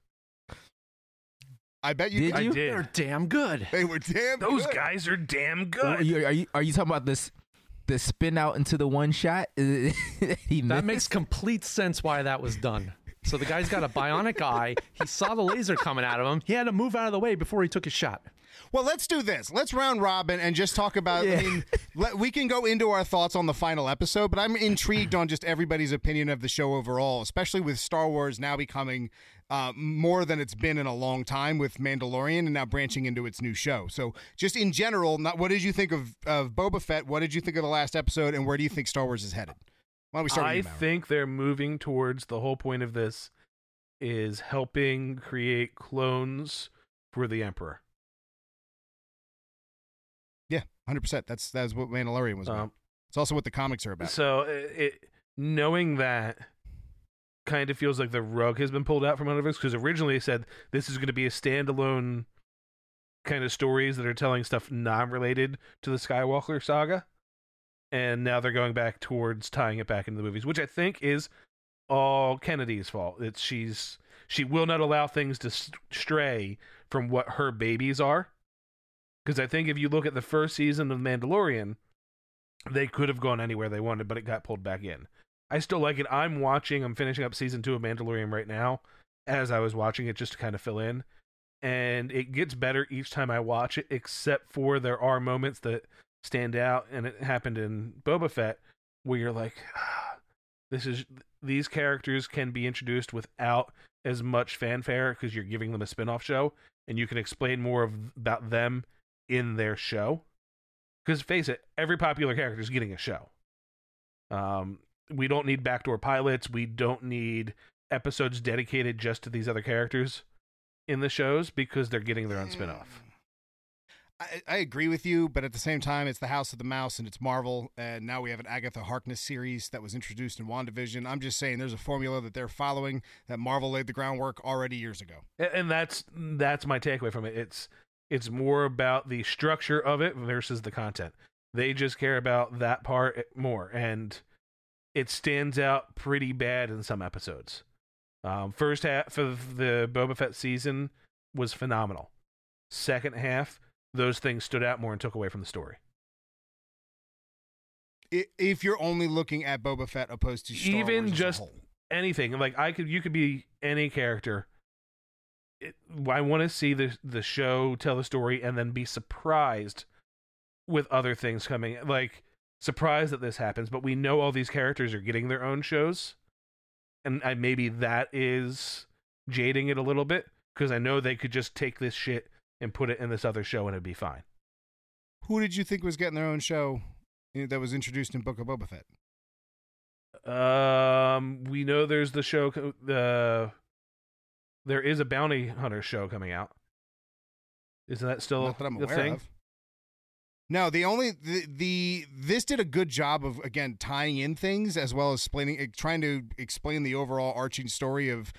I, bet you Did I you? did. They're damn good. They were damn Those good. guys are damn Are good. you, are you are you talking about this the spin out into the one shot? (laughs) he That makes complete sense why that was done. So the guy's got a bionic eye. He saw the laser coming out of him. He had to move out of the way before he took his shot. Well, let's do this. Let's round robin and just talk about. I mean, let, we can go into our thoughts on the final episode, but I'm intrigued on just everybody's opinion of the show overall, especially with Star Wars now becoming uh, more than it's been in a long time with Mandalorian and now branching into its new show. So, just in general, not, what did you think of, of Boba Fett? What did you think of the last episode, and where do you think Star Wars is headed? Why don't we start I with you, think they're moving towards the whole point of this is helping create clones for the Emperor. Hundred percent. That's that's what Mandalorian was about. Um, it's also what the comics are about. so it, it knowing that kind of feels like the rug has been pulled out from under us because originally they said this is going to be a standalone kind of stories that are telling stuff non-related to the Skywalker saga, and now they're going back towards tying it back into the movies, which I think is all Kennedy's fault. It's she's she will not allow things to st- stray from what her babies are. Because I think if you look at the first season of Mandalorian, they could have gone anywhere they wanted, but it got pulled back in. I still like it. I'm watching. I'm finishing up season two of Mandalorian right now. As I was watching it, just to kind of fill in, and it gets better each time I watch it. Except for there are moments that stand out, and it happened in Boba Fett where you're like, (sighs) this is these characters can be introduced without as much fanfare because you're giving them a spin-off show and you can explain more of about them in their show. Because face it every popular character is getting a show. Um we don't need backdoor pilots. We don't need episodes dedicated just to these other characters in the shows because they're getting their own spin-off. I, I agree with you, but at the same time, it's the House of the Mouse and it's Marvel, and now we have an Agatha Harkness series that was introduced in WandaVision. I'm just saying, there's a formula that they're following that Marvel laid the groundwork already years ago. A- and that's that's my takeaway from it. It's it's more about the structure of it versus the content. They just care about that part more and it stands out pretty bad in some episodes. Um, first half of the boba fett season was phenomenal. Second half those things stood out more and took away from the story. If you're only looking at Boba Fett opposed to Star Even Wars just- anything like i could you could be any character it, i want to see the the show tell the story and then be surprised with other things coming like surprised that this happens but we know all these characters are getting their own shows and I, maybe that is jading it a little bit because i know they could just take this shit and put it in this other show and it'd be fine Who did you think was getting their own show eh, that was introduced in Book of Boba Fett? Um, we know there's the show. The there is a bounty hunter show coming out. Isn't that still Not that I'm the aware thing? of. No, the only the, the this did a good job of again tying in things as well as explaining, eh, trying to explain the overall arching story of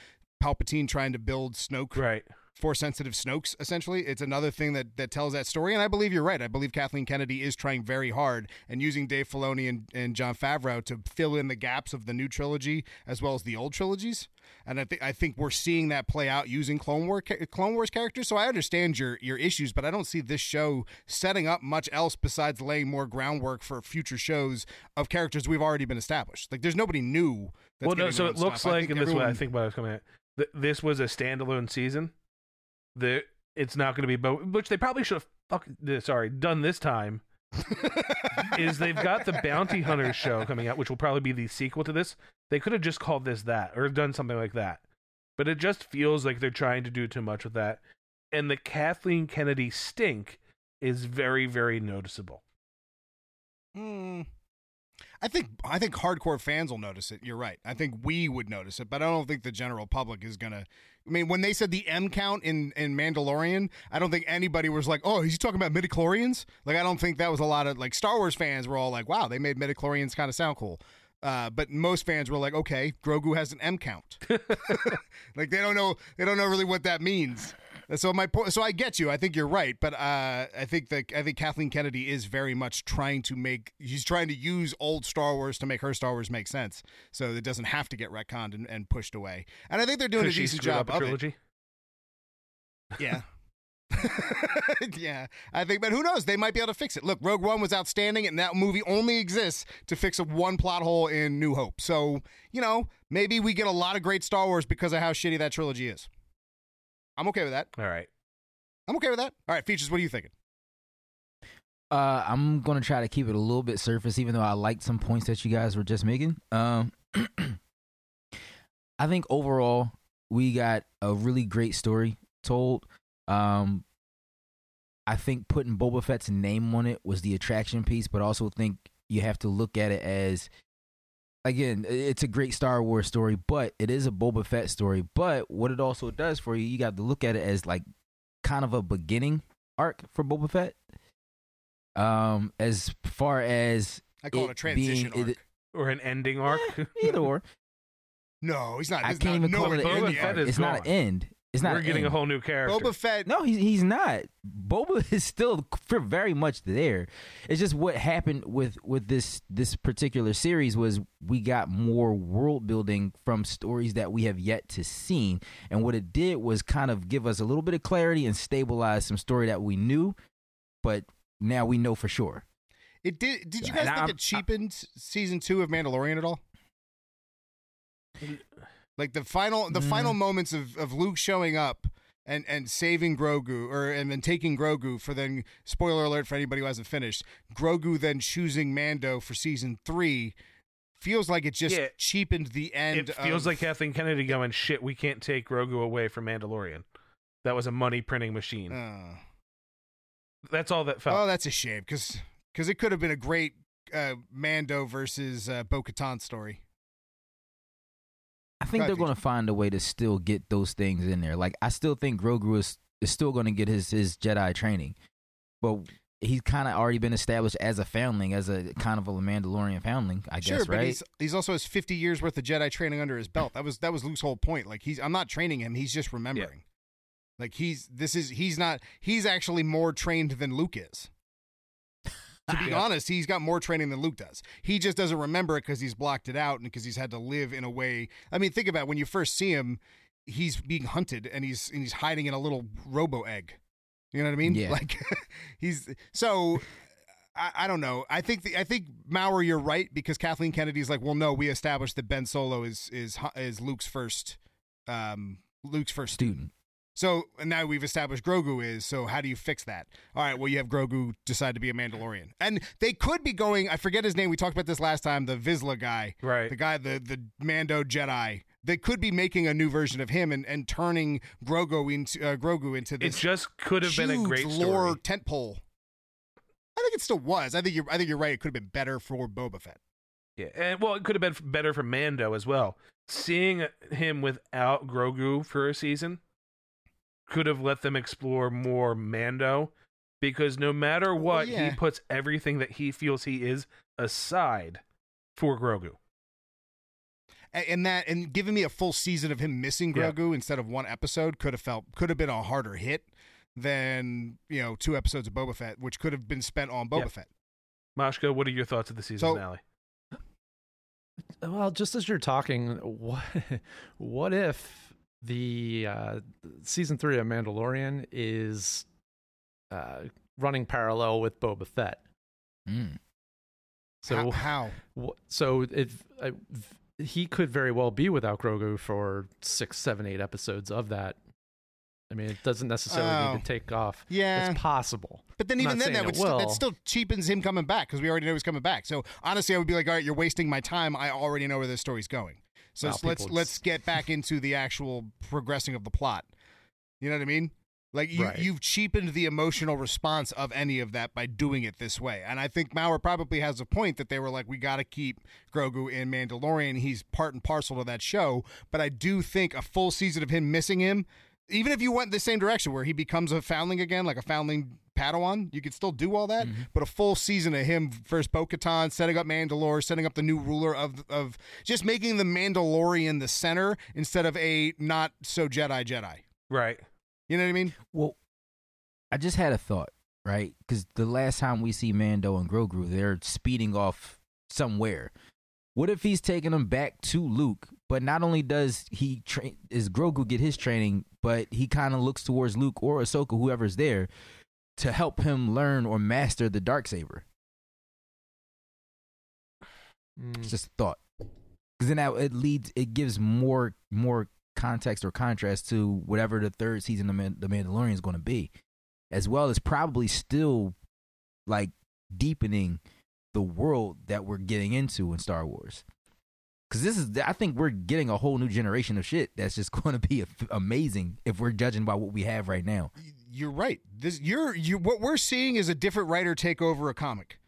Palpatine trying to build Snoke Right. Force sensitive Snokes. Essentially, it's another thing that that tells that story. And I believe you're right. I believe Kathleen Kennedy is trying very hard and using Dave Filoni and, and Jon Favreau to fill in the gaps of the new trilogy as well as the old trilogies. And I think I think we're seeing that play out using Clone War Clone Wars characters. So I understand your your issues, but I don't see this show setting up much else besides laying more groundwork for future shows of characters we've already been established. Like there's nobody new. That's well, no. So it looks stuff. Like, and this is what I think what I was coming at. Th- this was a standalone season. The it's not going to be, Bo- which they probably should have fuck, uh, sorry done this time. (laughs) is they've got the bounty Hunters show coming out, which will probably be the sequel to this. They could have just called this that or done something like that, but it just feels like they're trying to do too much with that. And the Kathleen Kennedy stink is very, very noticeable. Hmm. I think I think hardcore fans will notice it. You're right. I think we would notice it, but I don't think the general public is gonna. I mean, when they said the M count in in Mandalorian, I don't think anybody was like, "Oh, he's talking about midichlorians." Like, I don't think that was a lot of like Star Wars fans were all like, "Wow, they made midichlorians kind of sound cool." Uh, but most fans were like, "Okay, Grogu has an M count." (laughs) like they don't know they don't know really what that means. So my point. So I get you. I think you're right, but uh, I think that I think Kathleen Kennedy is very much trying to make. She's trying to use old Star Wars to make her Star Wars make sense, so it doesn't have to get retconned and, and pushed away. And I think they're doing a decent job of it. trilogy. (laughs) Yeah. (laughs) yeah, I think, but who knows? They might be able to fix it. Look, Rogue One was outstanding, and that movie only exists to fix a one plot hole in New Hope. So, you know, maybe we get a lot of great Star Wars because of how shitty that trilogy is. I'm okay with that. All right. I'm okay with that. All right, features. What are you thinking? Uh, I'm gonna try to keep it a little bit surface, even though I liked some points that you guys were just making. Um, (clears throat) I think overall we got a really great story told. Um, I think putting Boba Fett's name on it was the attraction piece, but also think you have to look at it as again, it's a great Star Wars story, but it is a Boba Fett story. But what it also does for you, you got to look at it as like kind of a beginning arc for Boba Fett. Um, as far as I call it, a It transition being- arc. it- Or an ending arc. either or, (laughs) no, he's not. I can't not- even no call it an ending Fett arc. is It's not an end. It's not We're getting a whole new character. Boba Fett. No, he's he's not. Boba (laughs) is still very much there. It's just what happened with with this this particular series was we got more world building from stories that we have yet to see, and what it did was kind of give us a little bit of clarity and stabilize some story that we knew, but now we know for sure. It did. Did you And guys think I'm- it cheapened season two of Mandalorian at all? Mm. Like the final, the Mm. final moments of, of Luke showing up and, and saving Grogu, or and then taking Grogu for then. Spoiler alert for anybody who hasn't finished. Grogu then choosing Mando for season three feels like it just Yeah. cheapened the end. it feels of- like Kathleen Kennedy going, shit, we can't take Grogu away from Mandalorian. That was a money printing machine. Uh, That's all that felt. oh, that's a shame because because it could have been a great uh, Mando versus uh, Bo Katan story. I think they're going to find a way to still get those things in there. Like I still think Grogu is is still going to get his his Jedi training, but he's kind of already been established as a foundling, as a kind of a Mandalorian foundling, I Sure, guess, but right? he's he's also has fifty years worth of Jedi training under his belt. That was that was Luke's whole point. Like he's I'm not training him; he's just remembering. Like he's this is he's not he's actually more trained than Luke is. To be (laughs) honest, he's got more training than Luke does. He just doesn't remember it because he's blocked it out and because he's had to live in a way. I mean, think about it. when you first see him, he's being hunted and he's and he's hiding in a little robo egg. You know what I mean? Yeah. Like (laughs) he's so. I, I don't know. I think the, I think Maurer, you're right because Kathleen Kennedy's like, well, no, we established that Ben Solo is is is Luke's first, um, Luke's first student. So and now we've established Grogu is. So how do you fix that? All right. Well, you have Grogu decide to be a Mandalorian, and they could be going. I forget his name. We talked about this last time. The Vizsla guy, Right. The guy, the the Mando Jedi. They could be making a new version of him and, and turning Grogu into uh, Grogu into it just could have been a great lore story. tent pole. I think it still was. I think you're. I think you're right. It could have been better for Boba Fett. Yeah, and well, it could have been better for Mando as well. Seeing him without Grogu for a season could have let them explore more Mando, because no matter oh, what, yeah. he puts everything that he feels he is aside for Grogu. A- and that and giving me a full season of him missing Yeah. Grogu instead of one episode could have felt could have been a harder hit than you know two episodes of Boba Fett, which could have been spent on Boba Yeah. Fett. Mashka, what are your thoughts of the season So- finale? Well, just as you're talking, (laughs) what what if the uh, season three of Mandalorian is uh, running parallel with Boba Fett? Mm. So how, how? So if v- he could very well be without Grogu for six, seven, eight episodes of that. I mean, it doesn't necessarily Oh. need to take off. Yeah. It's possible. But then I'm even then, that would still, that still cheapens him coming back because we already know he's coming back. So honestly, I would be like, all right, you're wasting my time. I already know where this story's going. So s- let's people let's get back (laughs) into the actual progressing of the plot. You know what I mean? Like you, Right. you've cheapened the emotional response of any of that by doing it this way. And I think Maurer probably has a point that they were like, we got to keep Grogu in Mandalorian. He's part and parcel to that show. But I do think a full season of him missing him, even if you went the same direction where he becomes a foundling again, like a foundling Padawan, you could still do all that. Mm-hmm. But a full season of him first Bo Katan, setting up Mandalore, setting up the new ruler of of just making the Mandalorian the center instead of a not so Jedi Jedi. Right. You know what I mean? Well, I just had a thought, right? Because the last time we see Mando and Grogu, they're speeding off somewhere. What if he's taking them back to Luke? But not only does he train, is Grogu get his training, but he kind of looks towards Luke or Ahsoka, whoever's there, to help him learn or master the dark saber. Mm. It's just a thought. Because then that, it leads, it gives more more context or contrast to whatever the third season of Man, the Mandalorian is going to be, as well as probably still like deepening the world that we're getting into in Star Wars. Because this is, I think we're getting a whole new generation of shit that's just (laughs) going to be amazing if we're judging by what we have right now. You're right. This you're you what we're seeing is a different writer take over a comic.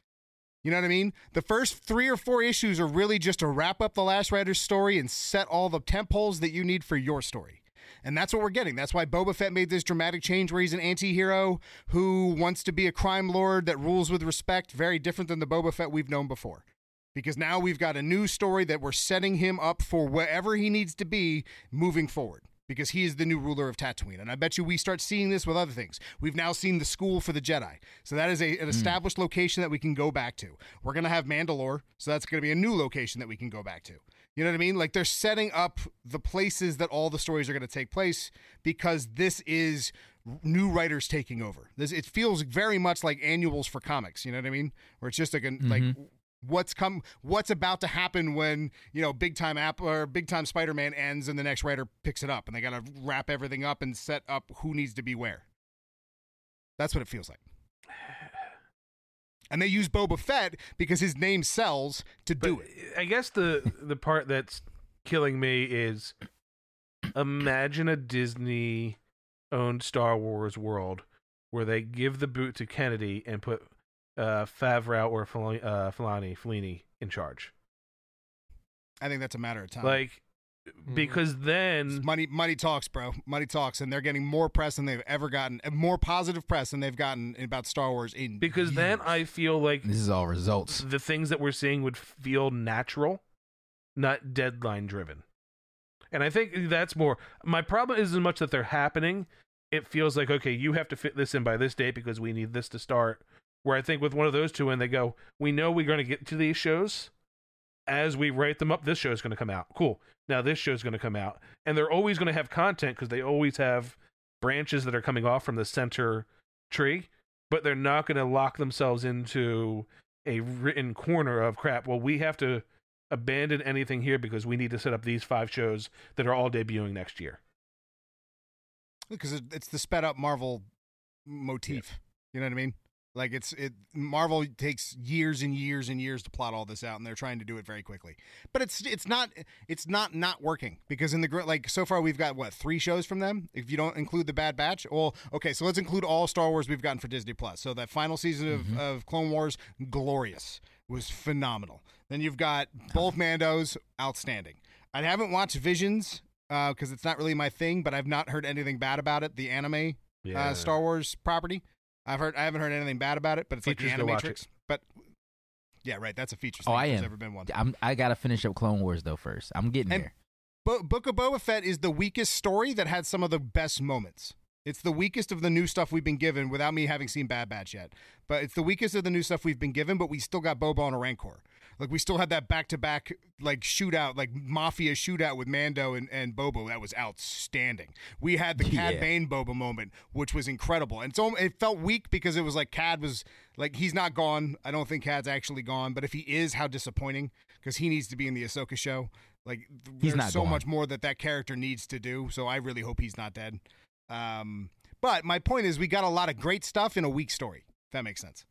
You know what I mean? The first three or four issues are really just to wrap up the last writer's story and set all the temp holes that you need for your story. And that's what we're getting. That's why Boba Fett made this dramatic change where he's an anti hero who wants to be a crime lord that rules with respect, very different than the Boba Fett we've known before. Because now we've got a new story that we're setting him up for wherever he needs to be moving forward. because he is the new ruler of Tatooine. And I bet you we start seeing this with other things. We've now seen the school for the Jedi. So that is a, an hmm. established location that we can go back to. We're going to have Mandalore. So that's going to be a new location that we can go back to. You know what I mean? Like they're setting up the places that all the stories are going to take place because this is new writers taking over. This it feels very much like annuals for comics. You know what I mean? Where it's just like a, like mm-hmm. What's come what's about to happen when you know big time app or big time spider-man ends and the next writer picks it up and they gotta wrap everything up and set up who needs to be where. That's what it feels like. And they use boba fett because his name sells to do it. I guess the (laughs) the part that's killing me is imagine a Disney owned Star Wars world where they give the boot to Kennedy and put uh, Favreau or Filoni, uh, Filani, Fellini in charge. i think that's a matter of time Like, because It's then money money talks bro money talks and they're getting more press than they've ever gotten more positive press than they've gotten about star wars in because then. I feel like This is all results. the things that we're seeing would feel natural, not deadline driven. And I think that's more my problem is as much that they're happening, it feels like okay, you have to fit this in by this date because we need this to start. Where I think with one of those two, and they go, we know we're going to get to these shows as we write them up. This show is going to come out. Cool. Now this show is going to come out, and they're always going to have content because they always have branches that are coming off from the center tree, but they're not going to lock themselves into a written corner of crap. Well, we have to abandon anything here because we need to set up these five shows that are all debuting next year. because it's the sped up Marvel motif. You know what I mean? Like it's it Marvel takes years and years and years to plot all this out, and they're trying to do it very quickly. But it's it's not it's not not working because in the like so far we've got what three shows from them if you don't include the Bad Batch. Well, okay, so let's include all Star Wars we've gotten for Disney Plus. So that final season of, of Clone Wars, glorious, was phenomenal. Then you've got both Mandos, outstanding. I haven't watched Visions uh, because it's not really my thing, but I've not heard anything bad about it. The anime uh, Star Wars property. I've heard I haven't heard anything bad about it, but it's Features, like the watch Animatrix. But yeah, right, that's a feature. Oh, I am. Ever been one? I'm, I gotta finish up Clone Wars though first. I'm getting And- there. Bo- Book of Boba Fett is the weakest story that had some of the best moments. It's the weakest of the new stuff we've been given without me having seen Bad Batch yet. But it's the weakest of the new stuff we've been given, but we still got Boba on a Rancor. Like we still had that back to back like shootout, like mafia shootout with Mando and, and Bobo. That was outstanding. We had the (laughs) Cad Yeah. Bane Boba moment, which was incredible. And so it felt weak because it was like Cad was like he's not gone. I don't think Cad's actually gone, but if he is, how disappointing because he needs to be in the Ahsoka show. Like He's there's not so gone. much more that that character needs to do. So I really hope he's not dead. Um, but my point is, we got a lot of great stuff in a weak story. If that makes sense.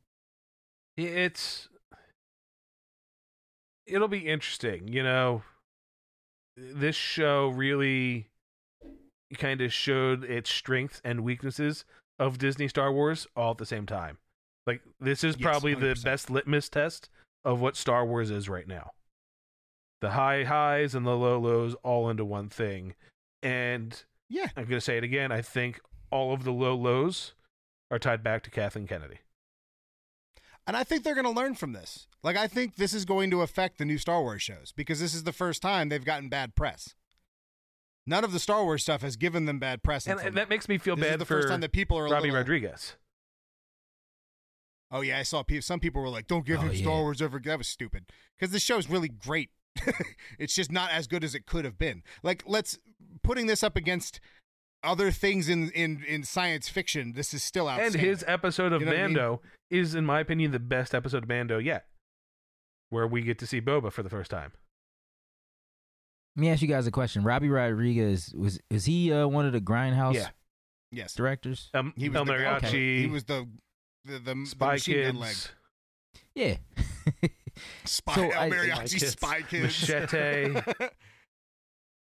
it's it'll be interesting you know? This show really kind of showed its strengths and weaknesses of disney star wars all at the same time. Like this is Yes, probably the 100%. best litmus test of what star wars is right now. The high highs and the low lows all into one thing. And Yeah. i'm going to say it again i think all of the low lows are tied back to kathleen kennedy And I think they're going to learn from this. Like, I think this is going to affect the new Star Wars shows because this is the first time they've gotten bad press. None of the Star Wars stuff has given them bad press. and, and that makes me feel This is bad the for first time that people are a robbie little, uh, rodriguez Oh yeah, I saw people. Some people were like, "Don't give Oh, him Star. Wars ever." That was stupid because the show's really great. (laughs) it's just not as good as it could have been. Like, let's putting this up against other things in in in science fiction. This is still out. and his episode of You know what I mean? Mando is, in my opinion, the best episode of Mando yet, where we get to see Boba for the first time. Let me ask you guys a question. Robbie Rodriguez was is he uh, one of the Grindhouse Yeah. yes, directors? Um, he was El the, Mariachi, okay. He was the the the, the Spy machine gun leg. Kids, Yeah. (laughs) Spy So El Mariachi Kids. Spy Kids. Machete. (laughs)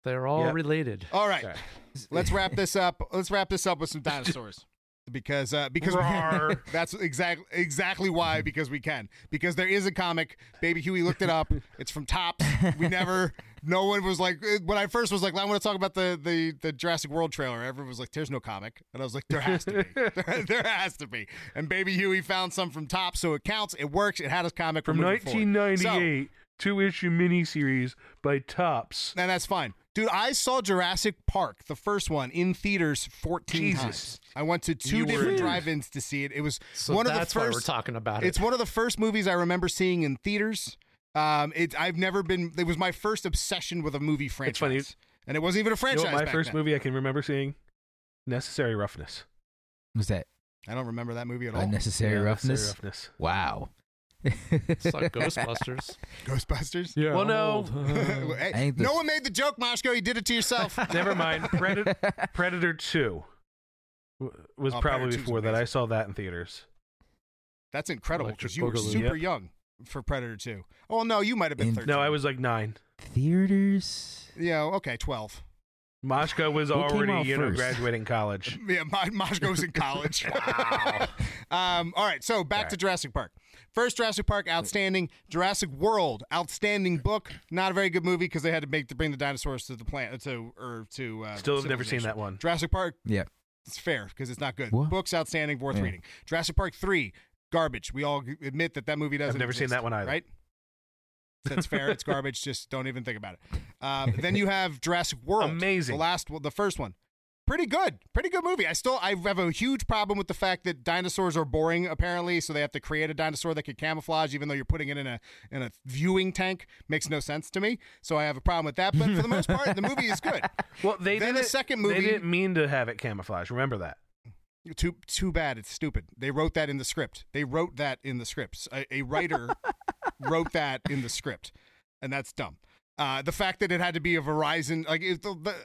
They're all Yep. related. All right, Sorry. (laughs) let's wrap this up. Let's wrap this up with some dinosaurs. (laughs) Because uh, because (laughs) Roar. that's exactly exactly why because we can because there is a comic baby Huey looked it up it's from Topps we never no one was like uh, when I first was like I want to talk about the the the Jurassic World trailer everyone was like there's no comic and I was like there has to be there, there has to be and baby Huey found some from Topps so it counts it works it had a comic from we're moving forward. 1998, two issue miniseries by Topps. So, and that's fine Dude, I saw Jurassic Park, the first one, in theaters 14 Jesus. times. I went to two You were- different drive-ins to see it. It was So one of the that's first. why we're talking about it. It's one of the first movies I remember seeing in theaters. Um, it I've never been. It was my first obsession with a movie franchise, funny. and it wasn't even a You know franchise. what my back first then. movie I can remember seeing? Necessary Roughness. Was that I don't remember that movie at all. unnecessary Yeah, roughness? Necessary Roughness. Wow. It's like (laughs) Ghostbusters. Ghostbusters. Yeah. Well, no. Hey, Ain't the- no one made the joke, Moshko. You did it to yourself. (laughs) Never mind. Predator, (laughs) Predator 2 was Oh, probably Predator before that. I saw that in theaters. That's incredible because you were Boogaloo. super Yep. young for Predator 2. Oh no, you might have been In- 13. No, I was like nine. Theaters. Yeah, okay, 12. Moshko was What already, you know, graduating college. Yeah, my, Moshko's in college. um, all right, so back to Jurassic Park. First Jurassic Park, outstanding. Jurassic World, outstanding book. Not a very good movie because they had to make to bring the dinosaurs to the plant to or to. Uh, Still have never seen that one. Jurassic Park, Yeah. it's fair because it's not good. What? Book's outstanding, worth Yeah. reading. Jurassic Park three, garbage. We all admit that that movie doesn't. I've never seen exist, that one either. Right. That's fair. It's garbage. Just don't even think about it. Um, (laughs) then you have Jurassic World. Amazing. The last, one- the first one. Pretty good. Pretty good movie. I still, I have a huge problem with the fact that dinosaurs are boring. Apparently, so they have to create a dinosaur that could camouflage, even though you're putting it in a in a viewing tank. Makes no sense to me. So I have a problem with that. But for the most part, the movie is good. (laughs) Well, they Then didn't. the second They movie- didn't mean to have it camouflage. Remember that. Too too bad. It's stupid. They wrote that in the script. They wrote that in the scripts. A, a writer (laughs) wrote that in the script, and that's dumb. Uh, the fact that it had to be a Verizon, like it, the, the,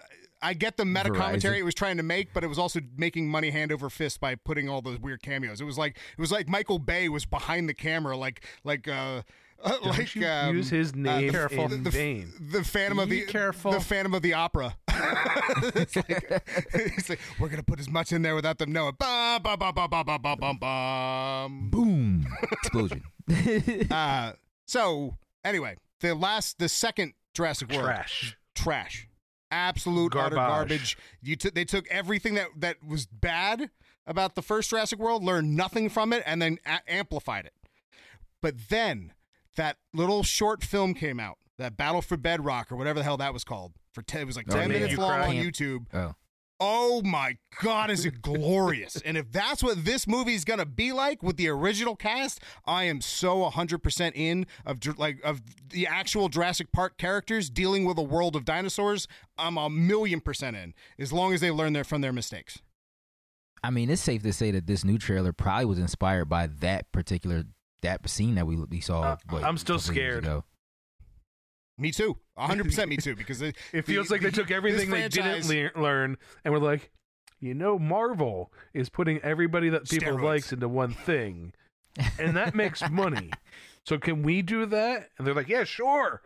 I get the meta commentary it was trying to make, but it was also making money hand over fist by putting all those weird cameos. It was like it was like Michael Bay was behind the camera, like like uh, (laughs) uh, like you um, use his name careful. in the, vain. the Phantom of the careful. the Phantom of the Opera. (laughs) it's like, it's like we're gonna put as much in there without them knowing. Ba, ba, ba, ba, ba, ba, ba, bum, bum. Boom. Explosion. (laughs) Uh, so anyway, the last, the second Jurassic World, Trash. trash, absolute utter Garbage. garbage. You took they took everything that that was bad about the first Jurassic World, learned nothing from it, and then a- amplified it. But then that little short film came out, that Battle for Bedrock or whatever the hell that was called. For ten, it was like Oh, ten minutes long cry. on YouTube. Oh. Oh my God, is it glorious? and if that's what this movie is gonna be like with the original cast, I am so hundred percent in of like of the actual Jurassic Park characters dealing with a world of dinosaurs. I'm a million percent in, as long as they learn their from their mistakes. I mean, it's safe to say that this new trailer probably was inspired by that particular that scene that we we saw. Uh, what, I'm still a couple years scared. Me too, hundred percent me too, because (laughs) it, It feels like they took everything they didn't le- learn and were like, you know, Marvel is putting everybody that people Steroids. likes into one thing, and that makes money. (laughs) So can we do that? And they're like, yeah, sure.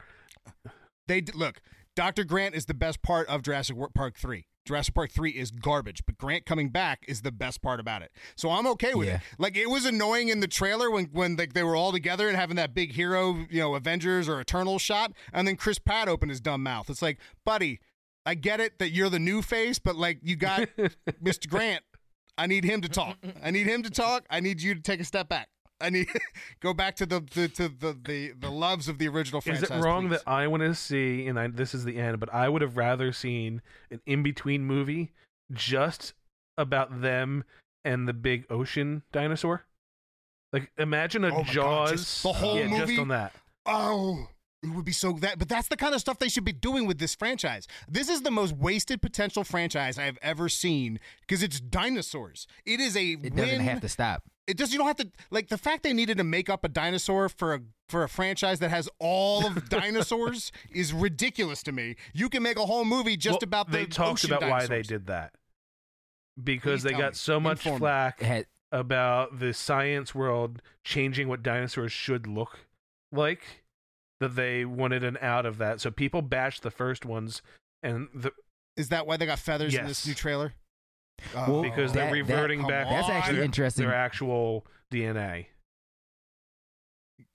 They d- look. Dr. Grant is the best part of Jurassic Park 3. Jurassic Park 3 is garbage, but Grant coming back is the best part about it. So I'm okay with Yeah. it. Like it was annoying in the trailer when when like they were all together and having that big hero, you know, Avengers or Eternal shot, and then Chris Pratt opened his dumb mouth. It's like, buddy, I get it that you're the new face, but like you got (laughs) Mr. Grant. I need him to talk. I need him to talk. I need you to take a step back. I need (laughs) go back to the, the to the, the the loves of the original Is franchise. it wrong please. that I want to see, and I, this is the end, but I would have rather seen an in between movie just about them and the big ocean dinosaur? Like, imagine a Oh my God, Jaws. just the whole yeah, movie? just on that. Oh, it would be so that, but that's the kind of stuff they should be doing with this franchise. This is the most wasted potential franchise I have ever seen because it's dinosaurs. It is a It doesn't have to stop. It just you don't have to like the fact they needed to make up a dinosaur for a for a franchise that has all of (laughs) dinosaurs is ridiculous to me. You can make a whole movie just Well, about the they talked ocean about why they did that because Please they got me. so much Inform flack It had about the science world changing what dinosaurs should look like that they wanted an out of that. So people bashed the first ones and the Is that why they got feathers in this new trailer? Uh, well, Oh, because that- they're reverting come back That's actually their, interesting. their actual DNA.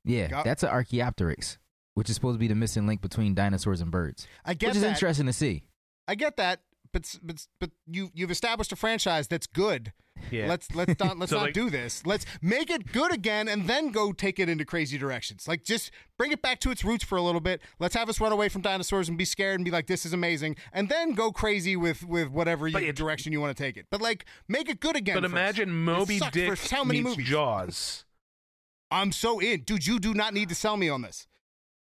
Yeah, Got- that's an Archaeopteryx, which is supposed to be the missing link between dinosaurs and birds, I get which is that. interesting to see. I get that, but but but you you've established a franchise that's good. Yeah. Let's let's not let's (laughs) So, not like- do this. Let's make it good again and then go take it into crazy directions. Like just bring it back to its roots for a little bit. Let's have us run away from dinosaurs and be scared and be like this is amazing and then go crazy with with whatever you, it- direction you want to take it. But like make it good again. But first. imagine Moby Dick how many movies? Jaws. I'm so in. Dude, you do not need to sell me on this.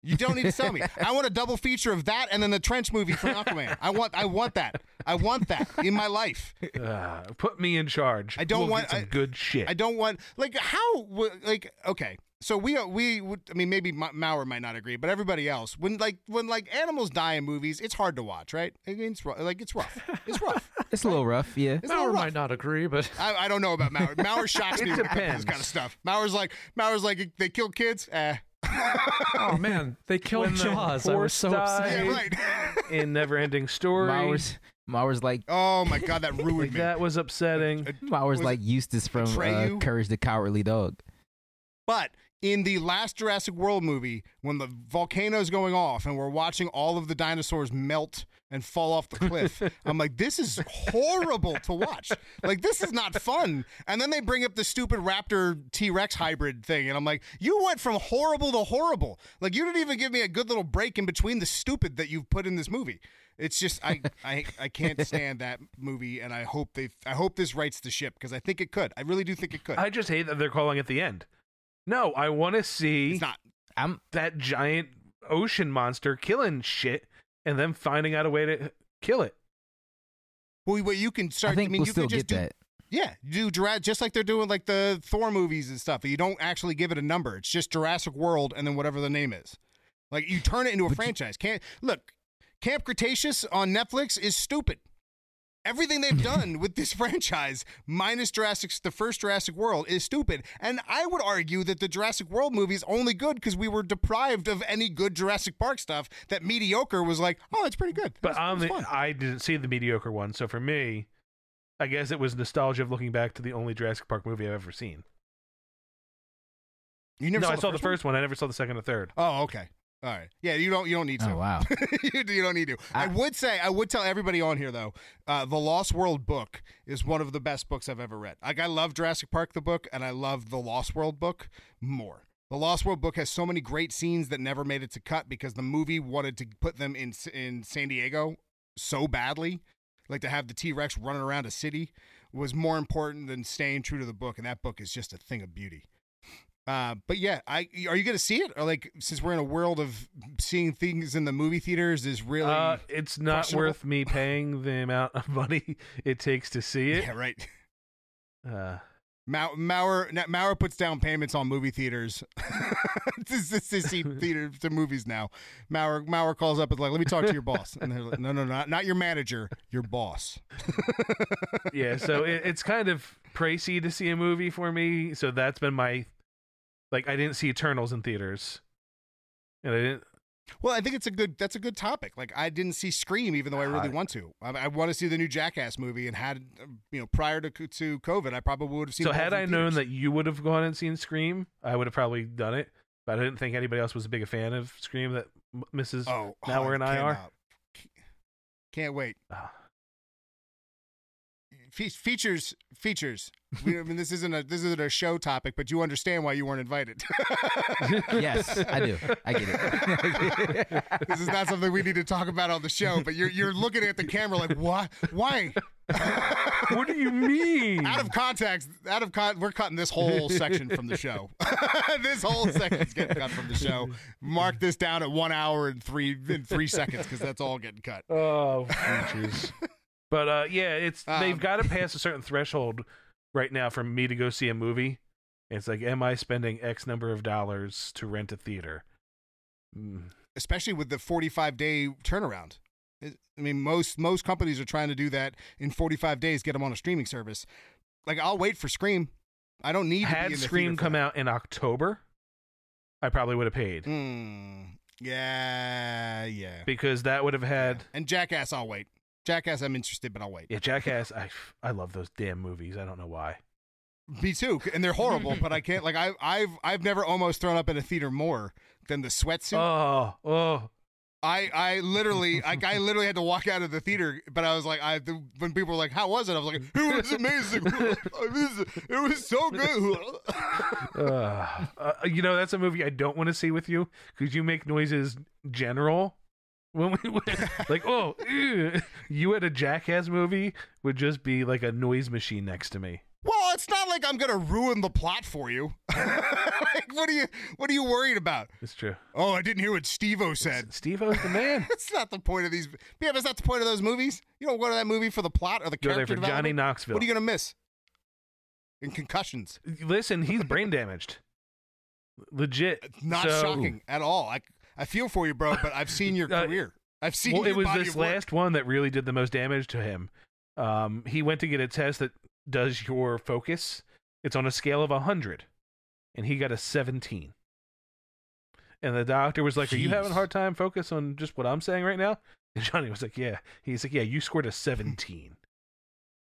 You don't need to sell me. I want a double feature of that and then the trench movie from Aquaman. I want I want that. I want that in my life. Uh, put me in charge. I don't We'll want- some I- good shit. I don't want like how like okay. So we we would I mean maybe Ma- Maurer might not agree, but everybody else when like when like animals die in movies, it's hard to watch, right? I mean, it's ru- like it's rough. It's rough. (laughs) It's a little rough, yeah. It's Maurer rough. might not agree, but (laughs) I, I don't know about Maurer. Maurer (laughs) shocks me It when it comes to this depends. kind of stuff. Maurer's like Maurer's like they kill kids. Eh. Oh man, they killed When the Jaws. I was so died- upset. Yeah, right. (laughs) in Neverending Story. Maurer's Maurer's like oh my god, that ruined (laughs) Like, me. that was upsetting. Maurer's Was like Eustace from uh, Courage the Cowardly Dog. But in the last Jurassic World movie, when the volcano is going off and we're watching all of the dinosaurs melt and fall off the cliff, (laughs) I'm like, this is horrible to watch. Like, this is not fun. And then they bring up the stupid Raptor T Rex hybrid thing, and I'm like, you went from horrible to horrible. Like, you didn't even give me a good little break in between the stupid that you've put in this movie. It's just I, I I can't stand that movie, and I hope they I hope this rights the ship because I think it could. I really do think it could. I just hate that they're calling it the end. No, I want to see it's not. I'm that giant ocean monster killing shit and then finding out a way to kill it. Well, well, you can start. I think mean, we'll you still can just get do, that. Yeah, do Jurassic just like they're doing like the Thor movies and stuff. You don't actually give it a number. It's just Jurassic World and then whatever the name is. Like you turn it into a franchise. Can't look. Camp Cretaceous on Netflix is stupid. Everything they've done with this (laughs) franchise, minus Jurassic, the first Jurassic World, is stupid. And I would argue that the Jurassic World movie is only good because we were deprived of any good Jurassic Park stuff. That mediocre was like, oh, it's pretty good. But That's- on that's. I didn't see the mediocre one, so for me, I guess it was nostalgia of looking back to the only Jurassic Park movie I've ever seen. you never no, saw I saw first the one? first one. I never saw the second or third. Oh, okay. All right. Yeah, you don't you don't need to. Oh wow. (laughs) you, you don't need to. I, I- would say I would tell everybody on here though, uh, the Lost World book is one of the best books I've ever read. Like I love Jurassic Park the book, and I love the Lost World book more. The Lost World book has so many great scenes that never made it to cut because the movie wanted to put them in in San Diego so badly. Like to have the T Rex running around a city was more important than staying true to the book, and that book is just a thing of beauty. Uh, but yeah, I are you gonna see it? Or like since we're in a world of seeing things in the movie theaters is really Uh, it's not worth me paying the amount of money (laughs) it takes to see it. yeah right. Uh, Mau- Maurer Maurer puts down payments on movie theaters to, to, to see (laughs) theater to movies now. Maurer Maurer calls up and like, let me talk to your boss, and they're like, no, no, not not your manager, your boss. yeah, so it, it's kind of pricey to see a movie for me. So that's been my like. I didn't see Eternals in theaters, and I didn't. Well, I think it's a good. That's a good topic. Like I didn't see Scream, even though I really I- want to. I, I want to see the new Jackass movie, and had uh, you know prior to to COVID, I probably would have seen. So had in I known that you would have gone and seen Scream, I would have probably done it. But I didn't think anybody else was a big a fan of Scream that M- Mrs. oh, now we're in IR. cannot- Can't wait. Fe- features, features. We, I mean, this isn't a this isn't a show topic, but you understand why you weren't invited. (laughs) yes, I do. I get it. (laughs) this is not something we need to talk about on the show. But you're you're looking at the camera like, why? Why? (laughs) what do you mean? out of context, out of con, we're cutting this whole section from the show. this whole section's getting cut from the show. Mark this down at one hour and three in three seconds because that's all getting cut. Oh, features. But uh, yeah, it's Um, they've got to pass a certain threshold right now for me to go see a movie. It's like, am I spending X number of dollars to rent a theater? Mm. especially with the 45 day turnaround. I mean, most most companies are trying to do that in 45 days, get them on a streaming service. Like, I'll wait for Scream. I don't need to be Had Scream come out in October, I probably would have paid Hmm. Yeah, yeah. because that would have had. And Jackass, I'll wait. Jackass, I'm interested, but I'll wait. Yeah, Jackass. I I love those damn movies. I don't know why. Me too, and they're horrible. but I can't. Like, I, I've I've never almost thrown up in a theater more than the sweatsuit. Oh, oh, I I literally (laughs) I, I literally had to walk out of the theater, but I was like, I when people were like, "How was it?" I was like, "It was amazing. (laughs) (laughs) it was it was so good." uh, uh, you know, that's a movie I don't want to see with you because you make noises general. When we went, like, oh, ew. you at a Jackass movie would just be like a noise machine next to me. Well, it's not like I'm gonna ruin the plot for you. (laughs) like, what are you what are you worried about? It's true. Oh, I didn't hear what Steve-O said. Steve O's the man. (laughs) That's not the point of these. Yeah, that's not the point of those movies. You don't go to that movie for the plot or the Go there character for Johnny development. Knoxville. What are you gonna miss? In concussions, Listen, he's brain damaged. (laughs) Legit. Not So- shocking at all. I I feel for you, bro, but I've seen your (laughs) Uh, career. I've seen. Well, it was this last one that really did the most damage to him. Um, he went to get a test that does your focus. It's on a scale of 100, and he got a 17. And the doctor was like, "Are you having a hard time focus on just what I'm saying right now?" And Johnny was like, "Yeah." He's like, "Yeah, you scored a 17."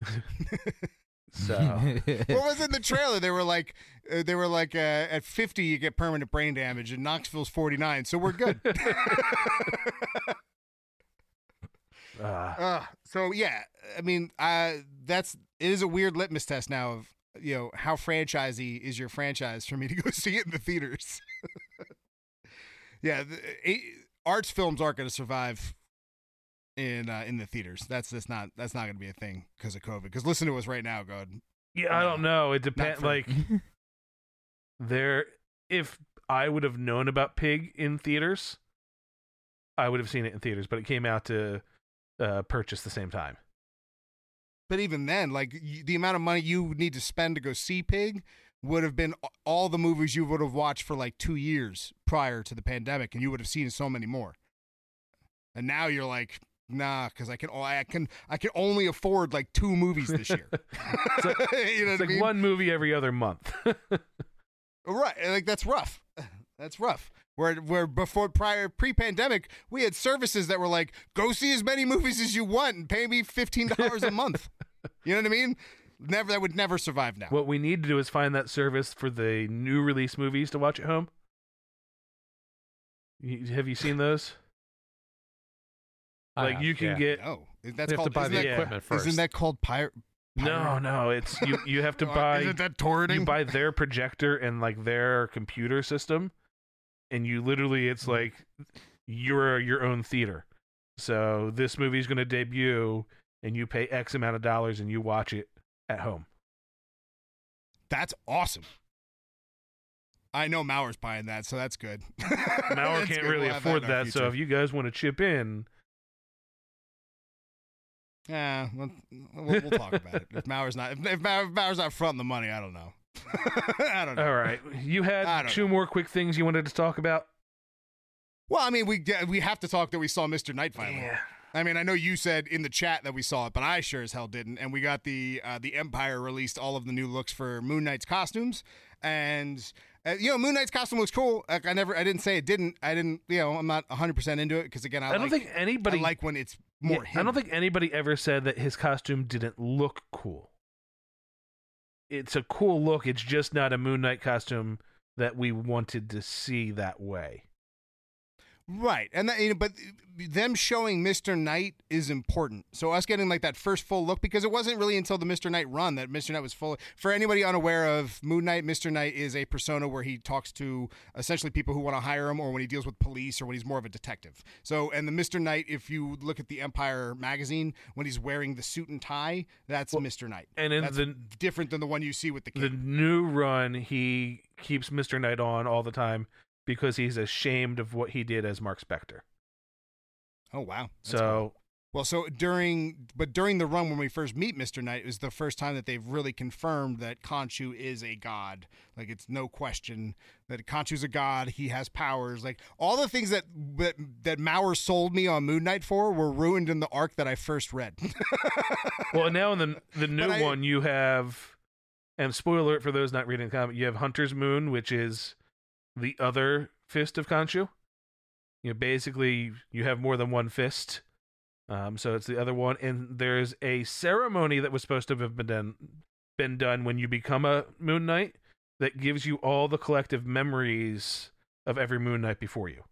(laughs) (laughs) so (laughs) what was in the trailer? They were like, uh, they were like, uh, at 50 you get permanent brain damage, and Knoxville's 49, so we're good. (laughs) uh, Uh, so yeah, I mean, uh, that's it is a weird litmus test now of you know how franchisey is your franchise for me to go (laughs) see it in the theaters. yeah, the, it, arts films aren't going to survive in uh, in the theaters. That's just not that's not going to be a thing because of COVID. Because listen to us right now, God. yeah, I don't know. It depends. for- Like (laughs) there, if I would have known about Pig in theaters, I would have seen it in theaters. But it came out to uh, purchase the same time. But even then, like y the amount of money you would need to spend to go see Pig would have been all the movies you would have watched for like two years prior to the pandemic, and you would have seen so many more. And now you're like, nah, because I can I can I can only afford like two movies this year. (laughs) (laughs) It's like- you know It's what I mean? one movie every other month. Uh, right, like that's rough. (sighs) That's rough. Where where before prior pre-pandemic, we had services that were like, go see as many movies as you want and pay me fifteen dollars a month. (laughs) You know what I mean? Never that would never survive now. what we need to do is find that service for the new release movies to watch at home. Have you seen those? I Like you can yeah. get No, that's You have called. to buy isn't the that, yeah. equipment first. Isn't that called pirate? no, no. It's you. (laughs) You have to buy. Isn't that torrenting? you buy their projector and like their computer system and you literally it's mm-hmm. like you're your own theater so this movie's going to debut and you pay x amount of dollars and you watch it at home That's awesome. I know Maurer's buying that, so that's good. (laughs) Maurer can't good. really We'll afford in our that, so if you guys want to chip in Yeah, we'll, we'll, we'll talk about it. If Maurer's not, if, if Maurer- if Maurer's not fronting the money, I don't know. (laughs) I don't know. all right you had two more quick things you wanted to talk about Well, I mean, we we have to talk that we saw Mr. Knight finally. yeah I mean, I know you said in the chat that we saw it, but I sure as hell didn't. And we got the uh, the Empire released all of the new looks for Moon Knight's costumes, and uh, you know, Moon Knight's costume looks cool. Like I never, I didn't say it didn't. I didn't. You know, I'm not 100 percent into it because again, I, i, don't like, think anybody I like when it's more. Yeah. I don't think anybody ever said that his costume didn't look cool. It's a cool look. It's just not a Moon Knight costume that we wanted to see that way. Right, and that, you know, but them showing Mr. Knight is important. So us getting like that first full look because it wasn't really until the Mr. Knight run that Mr. Knight was full. For anybody unaware of Moon Knight, Mr. Knight is a persona where he talks to essentially people who want to hire him, or when he deals with police, or when he's more of a detective. So, and the Mr. Knight, if you look at the Empire magazine, when he's wearing the suit and tie, that's Mr. Knight. and in that's the- different than the one you see with the The new run, he keeps Mister Knight on all the time because he's ashamed of what he did as Mark Spector. oh wow! That's cool. So Well, so during, but during the run when we first meet Mister Knight it was the first time that they've really confirmed that Khonshu is a god. Like it's no question that Khonshu's a god. He has powers. Like all the things that that, that Mauer sold me on Moon Knight for were ruined in the arc that I first read. (laughs) Well, now in the the new I- one, you have, and spoiler alert for those not reading the comic, you have Hunter's Moon, which is the other fist of Khonshu. You know, basically, you have more than one fist. Um, so it's the other one, and there's a ceremony that was supposed to have been done, been done when you become a Moon Knight that gives you all the collective memories of every Moon Knight before you.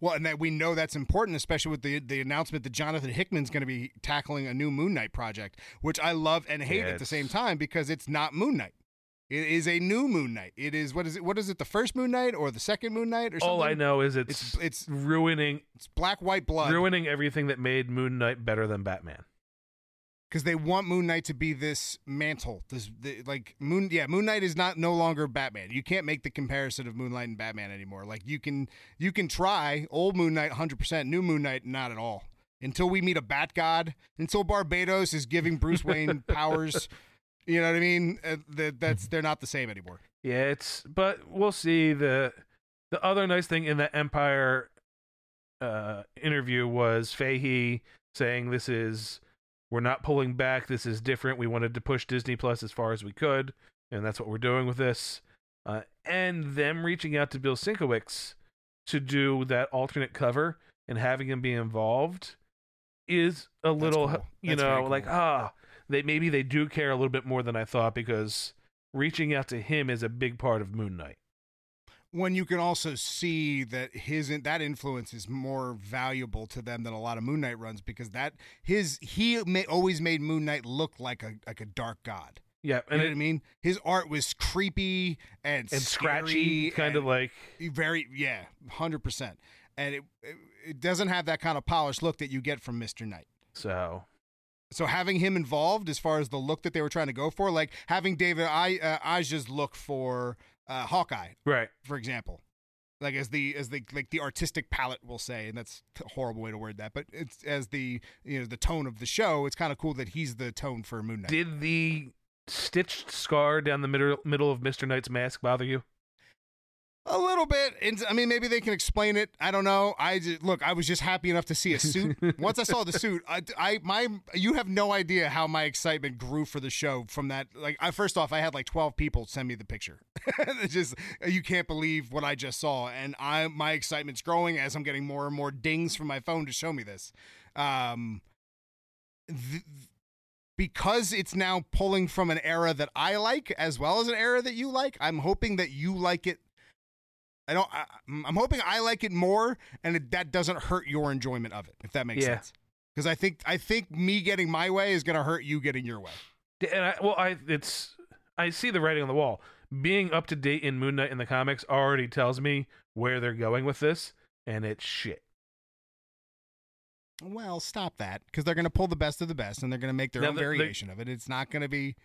Well, and that we know that's important, especially with the the announcement that Jonathan Hickman's going to be tackling a new Moon Knight project, which I love and hate Yeah, at the same time because it's not Moon Knight. It is a new Moon Knight. It is what is it? What is it? The first Moon Knight or the second Moon Knight or something? All I know is it's It's it's ruining it's black white blood ruining everything that made Moon Knight better than Batman. because they want Moon Knight to be this mantle. This the, like Moon. Yeah, Moon Knight is not no longer Batman. You can't make the comparison of Moon Knight and Batman anymore. Like you can you can try old Moon Knight 100, percent new Moon Knight not at all. Until we meet a Bat God, until Barbatos is giving Bruce Wayne (laughs) powers, you know what I mean? Uh, that that's they're not the same anymore. Yeah, it's but we'll see the the other nice thing in the Empire uh interview was Fahey saying this is we're not pulling back, this is different. We wanted to push Disney Plus as far as we could, and that's what we're doing with this. Uh and them reaching out to Bill Sienkiewicz to do that alternate cover and having him be involved is a little cool. you That's know cool. like ah they maybe they do care a little bit more than I thought because reaching out to him is a big part of Moon Knight. when you can also see that his that influence is more valuable to them than a lot of Moon Knight runs because that his he may, always made Moon Knight look like a like a dark god. Yeah, You and know it, what I mean? His art was creepy and and scratchy, kind of like very yeah, hundred percent. And it, it it doesn't have that kind of polished look that you get from Mister Knight. so. So having him involved as far as the look that they were trying to go for, like having David I uh, Aja's look for uh, Hawkeye, Right. for example like as the as the like the artistic palette will say and that's a horrible way to word that but it's as the you know the tone of the show it's kind of cool that he's the tone for moon knight Did the stitched scar down the middle middle of Mister Knight's mask bother you? A little bit and i mean maybe they can explain it. I don't know. I just, look i was just happy enough to see a suit. (laughs) Once i saw the suit I, I my you have no idea how my excitement grew for the show from that like I, first off i had like 12 people send me the picture. (laughs) Just you can't believe what i just saw and i my excitement's growing as i'm getting more and more dings from my phone to show me this. Um th- because it's now pulling from an era that I like as well as an era that you like, I'm hoping that you like it. I don't. I, I'm hoping I like it more, and it, that doesn't hurt your enjoyment of it. If that makes Yeah. sense, because I think I think me getting my way is going to hurt you getting your way. And I, well, I it's I see the writing on the wall. Being up to date in Moon Knight in the comics already tells me where they're going with this, and it's shit. Well, stop that because they're going to pull the best of the best, and they're going to make their Now, own the- the- variation of it. It's not going to be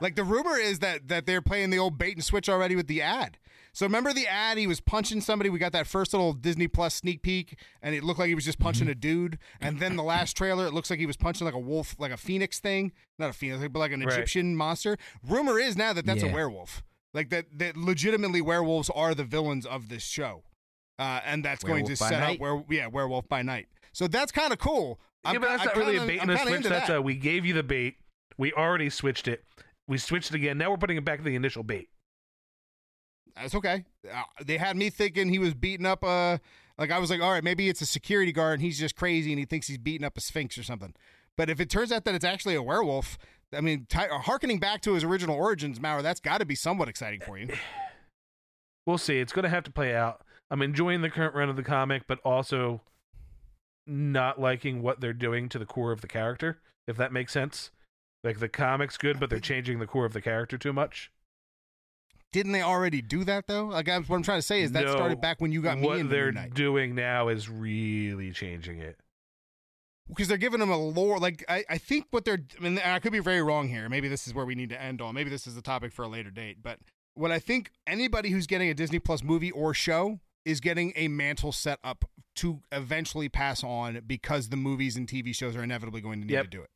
like the rumor is that that they're playing the old bait and switch already with the ad. So remember the ad? He was punching somebody. We got that first little Disney Plus sneak peek, and it looked like he was just punching a dude. And then the last trailer, it looks like he was punching like a wolf, like a phoenix thing, not a phoenix, but like an Right. Egyptian monster. Rumor is now that that's a werewolf. Like that, that legitimately werewolves are the villains of this show, uh, and that's going to Werewolf by set up where yeah, werewolf by night. So that's kind of cool. I'm yeah, but that's ki- not I'm really kinda- a bait and a switch. That's that. a we gave you the bait. We already switched it. We switched it again. Now we're putting it back to the initial bait. That's okay. Uh, they had me thinking he was beating up a. Like I was like, all right, maybe it's a security guard and he's just crazy and he thinks he's beating up a sphinx or something. But if it turns out that it's actually a werewolf, I mean, ty- harkening back to his original origins, Maurer, that's got to be somewhat exciting for you. (sighs) We'll see. It's going to have to play out. I'm enjoying the current run of the comic, but also not liking what they're doing to the core of the character. If that makes sense. Like the comic's good, but they're changing the core of the character too much. Didn't they already do that though? Like I, what I'm trying to say is that No, started back when you got me what into they're Moon doing now is really changing it. because they're giving him a lore. Like I, I think what they're. I mean, I could be very wrong here. Maybe this is where we need to end on. Maybe this is a topic for a later date. But what I think anybody who's getting a Disney Plus movie or show is getting a mantle set up to eventually pass on because the movies and TV shows are inevitably going to need Yep. to do it.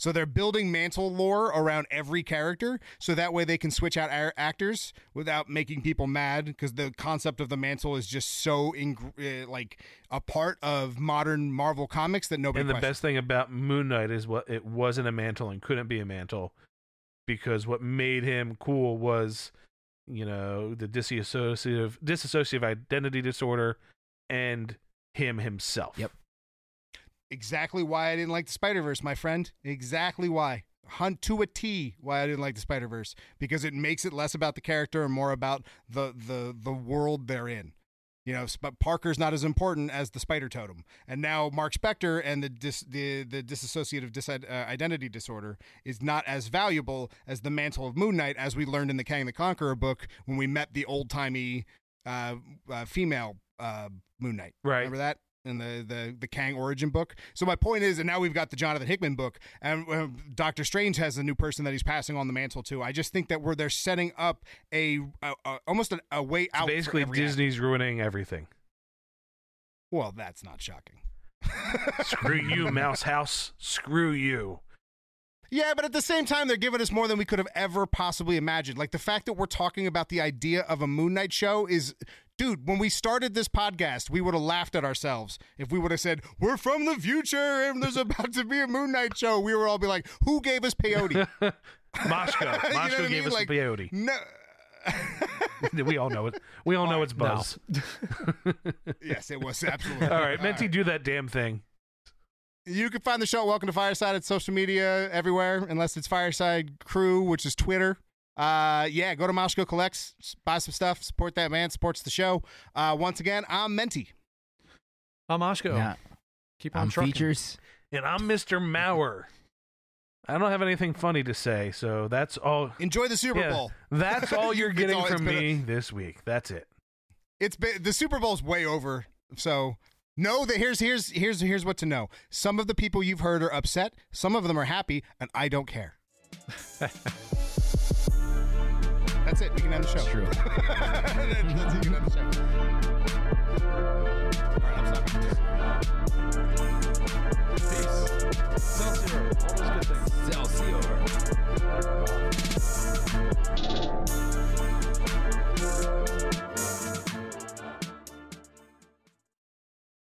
So they're building mantle lore around every character, so that way they can switch out a- actors without making people mad. Because the concept of the mantle is just so ing- uh, like a part of modern Marvel comics that nobody. and the questions. best thing about Moon Knight is what it wasn't a mantle and couldn't be a mantle because what made him cool was, you know, the dissociative dissociative identity disorder and him himself. Yep. Exactly why I didn't like the Spider Verse, my friend. Exactly why. Hunt to a T why I didn't like the Spider Verse because it makes it less about the character and more about the the the world they're in. You know, but Parker's not as important as the spider totem, and now Mark Spector and the dis, the the dissociative dis, uh, identity disorder is not as valuable as the mantle of Moon Knight, as we learned in the Kang the Conqueror book when we met the old timey uh, uh, female uh, Moon Knight. Right. Remember that in the, the the Kang origin book. So my point is, and now we've got the Jonathan Hickman book, and uh, Doctor Strange has a new person that he's passing on the mantle to. I just think that we're they're setting up a, a, a almost a, a way out. So basically, act. Disney's ruining everything. Well, that's not shocking. (laughs) Screw you, Mouse House. Screw you. Yeah, but at the same time, they're giving us more than we could have ever possibly imagined. Like the fact that we're talking about the idea of a Moon Knight show is, dude, when we started this podcast, we would have laughed at ourselves if we would have said, We're from the future and there's about to be a Moon Knight show. We would all be like, Who gave us peyote? (laughs) Moshko. (laughs) You know what I gave mean? us Like, peyote. No. (laughs) we all know it. We all know it's No. Buzz. yes, it was absolutely. All right, Menti, do that damn thing. You can find the show Welcome to Fireside at social media everywhere, unless it's Fireside Crew, which is Twitter. Uh, yeah, go to Moshko Collects, buy some stuff, support that man, supports the show. Uh, once again, I'm Menti. I'm Oshko. Now, Keep on I'm trucking. features. And I'm Mr. Maurer. I don't have anything funny to say, so that's all. Enjoy the Super yeah, Bowl. That's all you're (laughs) getting all- from been a- me this week. That's it. It's been the Super Bowl's way over, so know that here's here's here's here's what to know. Some of the people you've heard are upset, some of them are happy, and I don't care. (laughs) That's it. We can end the show. That's true. (laughs) That's it. Can end the show. All right, I'm stopping. Peace. All those good things.